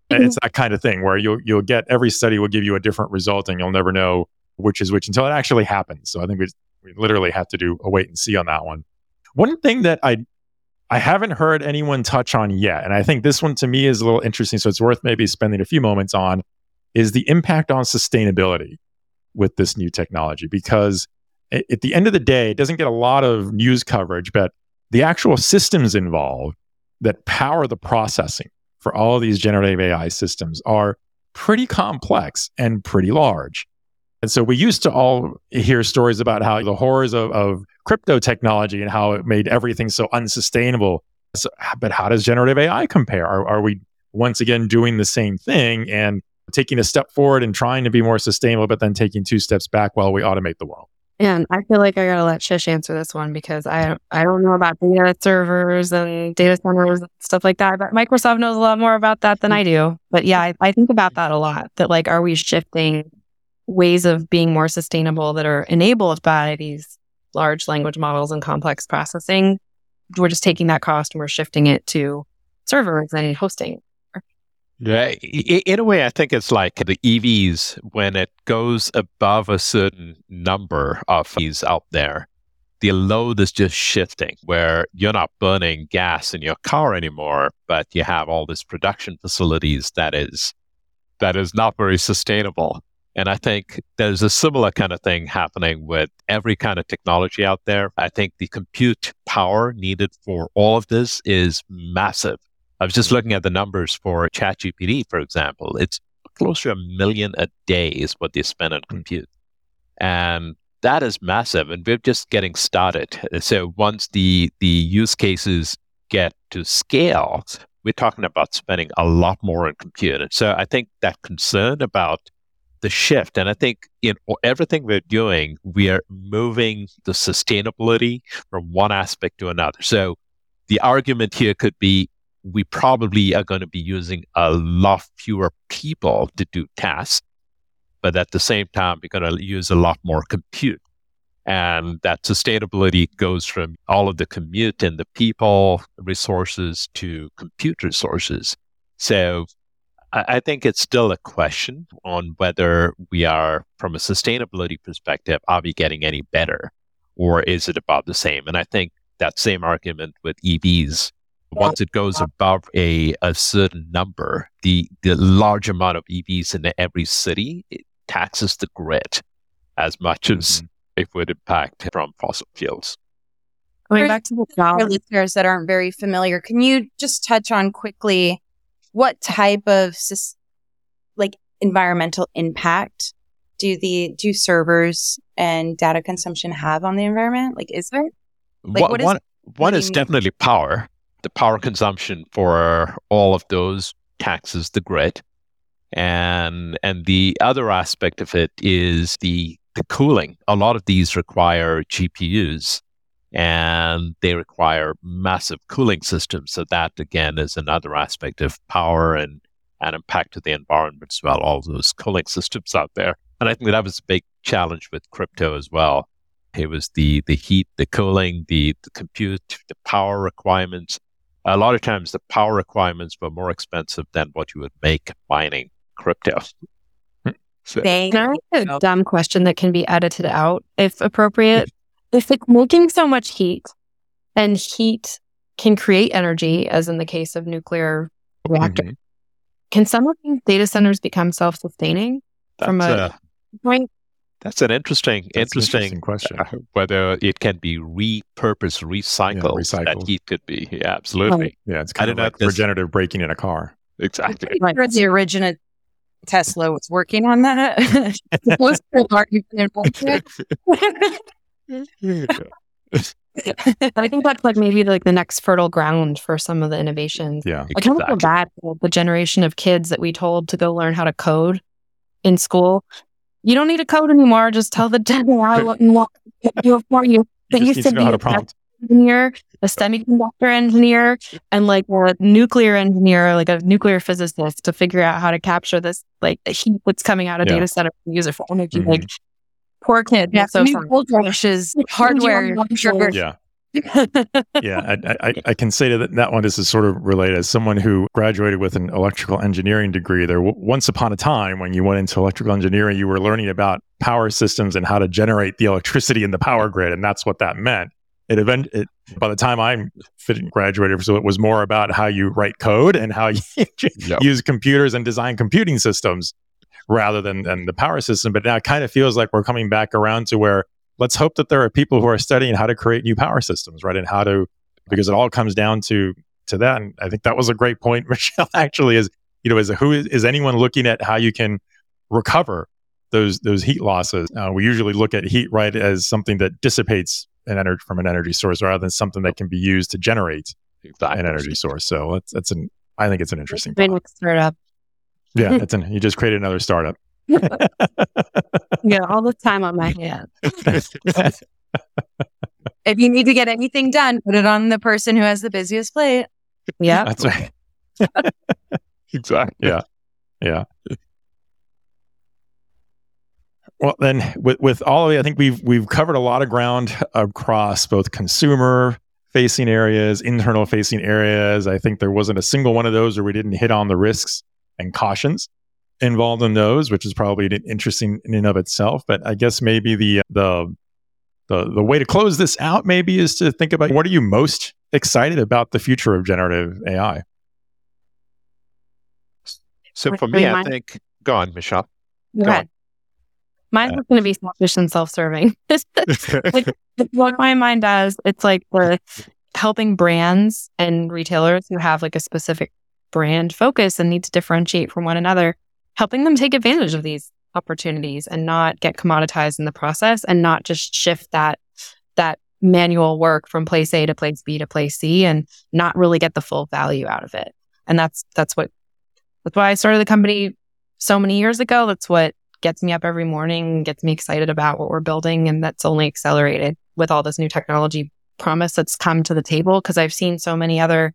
Mm-hmm. It's that kind of thing where you'll you'll get every study will give you a different result and you'll never know which is which until it actually happens. So I think we we literally have to do a wait and see on that one. One thing that I I haven't heard anyone touch on yet, and I think this one to me is a little interesting, so it's worth maybe spending a few moments on, is the impact on sustainability with this new technology because at the end of the day, it doesn't get a lot of news coverage, but the actual systems involved that power the processing for all these generative AI systems are pretty complex and pretty large. And so we used to all hear stories about how the horrors of, of crypto technology and how it made everything so unsustainable. So, but how does generative AI compare? Are, are we once again doing the same thing and taking a step forward and trying to be more sustainable, but then taking two steps back while we automate the world? And I feel like I gotta let Shish answer this one because I I don't know about data servers and data centers and stuff like that. But Microsoft knows a lot more about that than I do. But yeah, I, I think about that a lot. That like, are we shifting ways of being more sustainable that are enabled by these large language models and complex processing? We're just taking that cost and we're shifting it to servers and hosting. Yeah, in a way, I think it's like the EVs when it goes above a certain number of EVs out there, the load is just shifting where you're not burning gas in your car anymore, but you have all these production facilities that is that is not very sustainable. And I think there's a similar kind of thing happening with every kind of technology out there. I think the compute power needed for all of this is massive. I was just looking at the numbers for ChatGPT, for example. It's close to a million a day is what they spend on hmm. compute. And that is massive. And we're just getting started. So once the the use cases get to scale, we're talking about spending a lot more on compute. And so I think that concern about the shift, and I think in everything we're doing, we are moving the sustainability from one aspect to another. So the argument here could be we probably are going to be using a lot fewer people to do tasks, but at the same time, we're going to use a lot more compute. And that sustainability goes from all of the commute and the people resources to compute resources. So I, think it's still a question on whether we are, from a sustainability perspective, are we getting any better or is it about the same? And I think that same argument with EVs once it goes above a, a certain number, the, the large amount of EVs in every city it taxes the grid as much as mm-hmm. it would impact from fossil fuels. Going back to the job listeners that aren't very familiar, can you just touch on quickly what type of like environmental impact do the do servers and data consumption have on the environment? Like, is there? Like, what, what is, one, one is definitely power the power consumption for all of those taxes the grid. And and the other aspect of it is the, the cooling. A lot of these require GPUs and they require massive cooling systems. So that again is another aspect of power and, and impact to the environment as well, all those cooling systems out there. And I think that was a big challenge with crypto as well. It was the the heat, the cooling, the, the compute, the power requirements, a lot of times the power requirements were more expensive than what you would make mining crypto. so, can I ask a dumb question that can be edited out if appropriate? if it's making so much heat and heat can create energy, as in the case of nuclear reactor, mm-hmm. can some of these data centers become self-sustaining from a, a point? That's an interesting, interesting, interesting, question. Uh, whether it can be repurposed, recycled, yeah, recycled. That heat could be. Yeah, absolutely. Yeah, it's kind of like regenerative braking in a car. Exactly. Like the original Tesla was working on that. I think that's like maybe like the next fertile ground for some of the innovations. Yeah. I kind of feel bad for the generation of kids that we told to go learn how to code in school you don't need a code anymore. Just tell the demo what you want do it for you. But you, used to be an engineer, a semiconductor engineer, and like a nuclear engineer, like a nuclear physicist to figure out how to capture this, like the heat what's coming out of yeah. data center and use it for energy. Mm-hmm. Like poor kid. Yeah, so is hardware. Yeah yeah, I, I, I, can say to that, that one, this is sort of related. As someone who graduated with an electrical engineering degree, there once upon a time when you went into electrical engineering, you were learning about power systems and how to generate the electricity in the power grid, and that's what that meant. It event it, by the time I graduated, so it was more about how you write code and how you yep. use computers and design computing systems rather than, than the power system. But now it kind of feels like we're coming back around to where let's hope that there are people who are studying how to create new power systems, right? And how to, because it all comes down to to that. And I think that was a great point, Michelle. Actually, is you know, is who is, is anyone looking at how you can recover those those heat losses. Uh, we usually look at heat right as something that dissipates an energy from an energy source rather than something that can be used to generate exactly. an energy source. So that's that's an I think it's an interesting. Been startup. Yeah, it's an you just created another startup. yeah, all the time on my hands. if you need to get anything done, put it on the person who has the busiest plate. Yeah, that's right. exactly. Yeah, yeah. Well, then with with all of it, I think we've we've covered a lot of ground across both consumer facing areas, internal facing areas. I think there wasn't a single one of those where we didn't hit on the risks and cautions involved in those, which is probably interesting in and of itself. But I guess maybe the the the the way to close this out maybe is to think about what are you most excited about the future of generative AI. So for me, I think go on, Michelle. Go, go ahead. Mine's uh, going to be selfish and self-serving. like, what my mind does, it's like we're helping brands and retailers who have like a specific brand focus and need to differentiate from one another, helping them take advantage of these opportunities and not get commoditized in the process and not just shift that that manual work from place A to place B to place C and not really get the full value out of it. And that's that's what that's why I started the company so many years ago. That's what gets me up every morning, gets me excited about what we're building. And that's only accelerated with all this new technology promise that's come to the table because I've seen so many other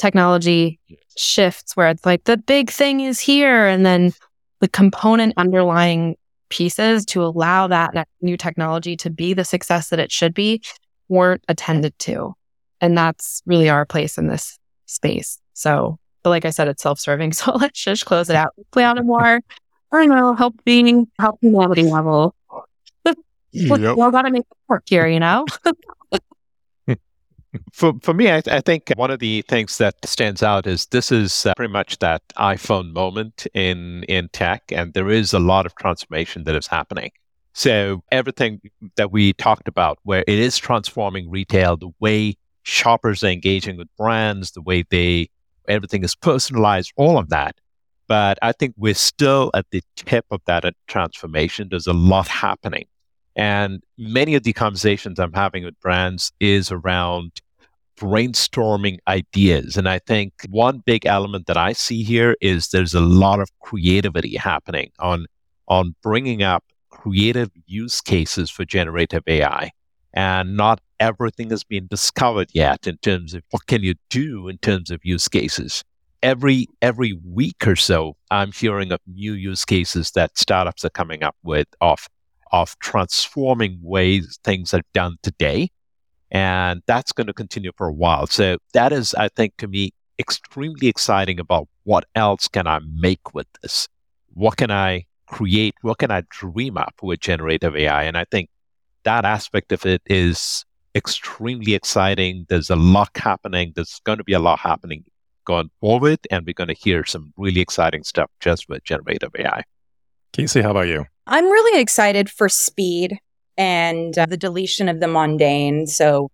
technology shifts where it's like the big thing is here. And then the component underlying pieces to allow that new technology to be the success that it should be weren't attended to. And that's really our place in this space. So, but like I said, it's self serving. So let's just close it out. Play on a more I don't know, help being help humanity level. yep. Well, gotta make it work here, you know. for for me, I, I, think one of the things that stands out is this is uh, pretty much that iPhone moment in in tech, and there is a lot of transformation that is happening. So everything that we talked about, where it is transforming retail, the way shoppers are engaging with brands, the way they everything is personalized, all of that but I think we're still at the tip of that transformation. There's a lot happening. And many of the conversations I'm having with brands is around brainstorming ideas. And I think one big element that I see here is there's a lot of creativity happening on, on bringing up creative use cases for generative AI. And not everything has been discovered yet in terms of what can you do in terms of use cases every every week or so, I'm hearing of new use cases that startups are coming up with of of transforming ways things are done today, and that's going to continue for a while. So that is, I think, to me, extremely exciting about what else can I make with this? What can I create? What can I dream up with generative AI? And I think that aspect of it is extremely exciting. There's a lot happening. There's going to be a lot happening going forward, and we're going to hear some really exciting stuff just with generative AI. Casey, how about you? I'm really excited for speed and uh, the deletion of the mundane so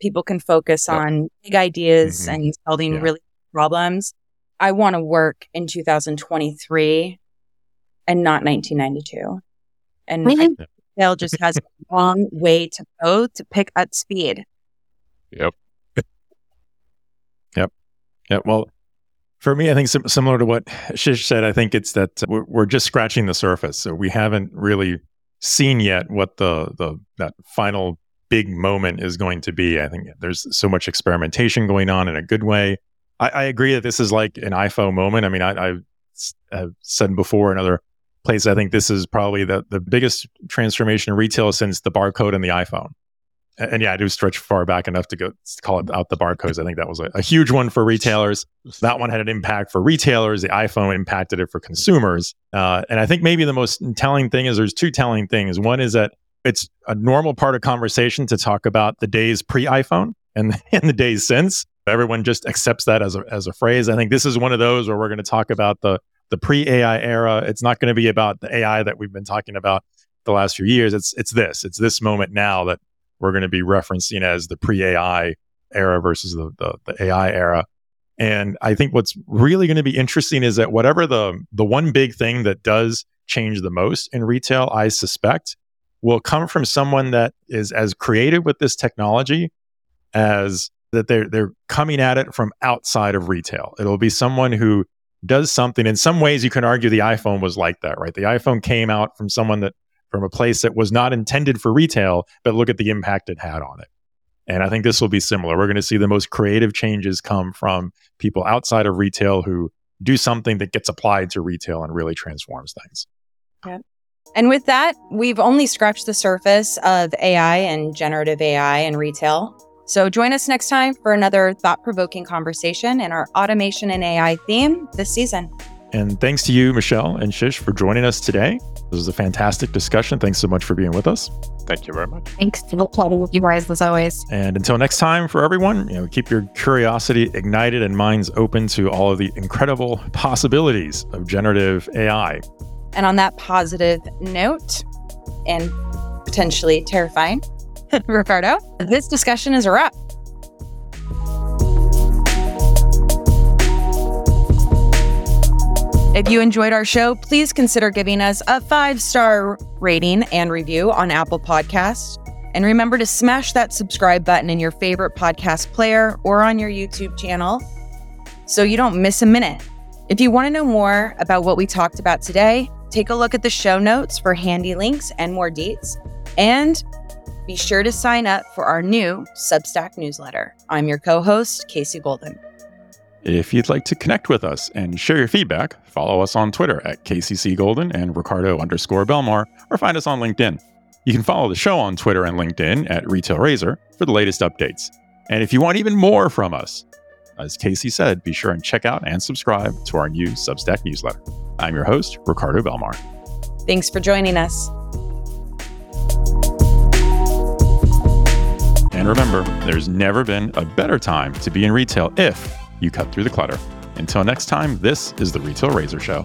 people can focus yep. on big ideas mm-hmm. and solving yeah. really problems. I want to work in 2023 and not 1992. And retail just has a long way to go to pick up speed. Yep. Yep. Yeah. Well, for me, I think sim- similar to what Shish said, I think it's that we're, we're just scratching the surface. So we haven't really seen yet what the the that final big moment is going to be. I think there's so much experimentation going on in a good way. I, I agree that this is like an iPhone moment. I mean, I, I have said before in other places, I think this is probably the, the biggest transformation in retail since the barcode and the iPhone and yeah, I do stretch far back enough to go call it out the barcodes. I think that was a, a, huge one for retailers. That one had an impact for retailers. The iPhone impacted it for consumers. Uh, and I think maybe the most telling thing is there's two telling things. One is that it's a normal part of conversation to talk about the days pre iPhone and, and the days since. Everyone just accepts that as a, as a phrase. I think this is one of those where we're going to talk about the, the pre AI era. It's not going to be about the AI that we've been talking about the last few years. It's, it's this, it's this moment now that we're going to be referencing as the pre-AI era versus the, the, the AI era. And I think what's really going to be interesting is that whatever the the one big thing that does change the most in retail, I suspect, will come from someone that is as creative with this technology as that they're they're coming at it from outside of retail. It'll be someone who does something. In some ways, you can argue the iPhone was like that, right? The iPhone came out from someone that from a place that was not intended for retail, but look at the impact it had on it. And I think this will be similar. We're going to see the most creative changes come from people outside of retail who do something that gets applied to retail and really transforms things. Yeah. And with that, we've only scratched the surface of AI and generative AI in retail. So join us next time for another thought provoking conversation in our automation and AI theme this season. And thanks to you, Michelle and Shish, for joining us today. This was a fantastic discussion. Thanks so much for being with us. Thank you very much. Thanks. It's a pleasure with you guys as always. And until next time, for everyone, you know, keep your curiosity ignited and minds open to all of the incredible possibilities of generative AI. And on that positive note, and potentially terrifying, Ricardo, this discussion is a wrap. If you enjoyed our show, please consider giving us a five star rating and review on Apple Podcasts. And remember to smash that subscribe button in your favorite podcast player or on your YouTube channel so you don't miss a minute. If you want to know more about what we talked about today, take a look at the show notes for handy links and more deets. And be sure to sign up for our new Substack newsletter. I'm your co host, Casey Golden. If you'd like to connect with us and share your feedback, follow us on Twitter at KCC Golden and Ricardo underscore Belmar, or find us on LinkedIn. You can follow the show on Twitter and LinkedIn at Retail Razor for the latest updates. And if you want even more from us, as Casey said, be sure and check out and subscribe to our new Substack newsletter. I'm your host, Ricardo Belmar. Thanks for joining us. And remember, there's never been a better time to be in retail if you cut through the clutter. Until next time, this is the Retail Razor Show.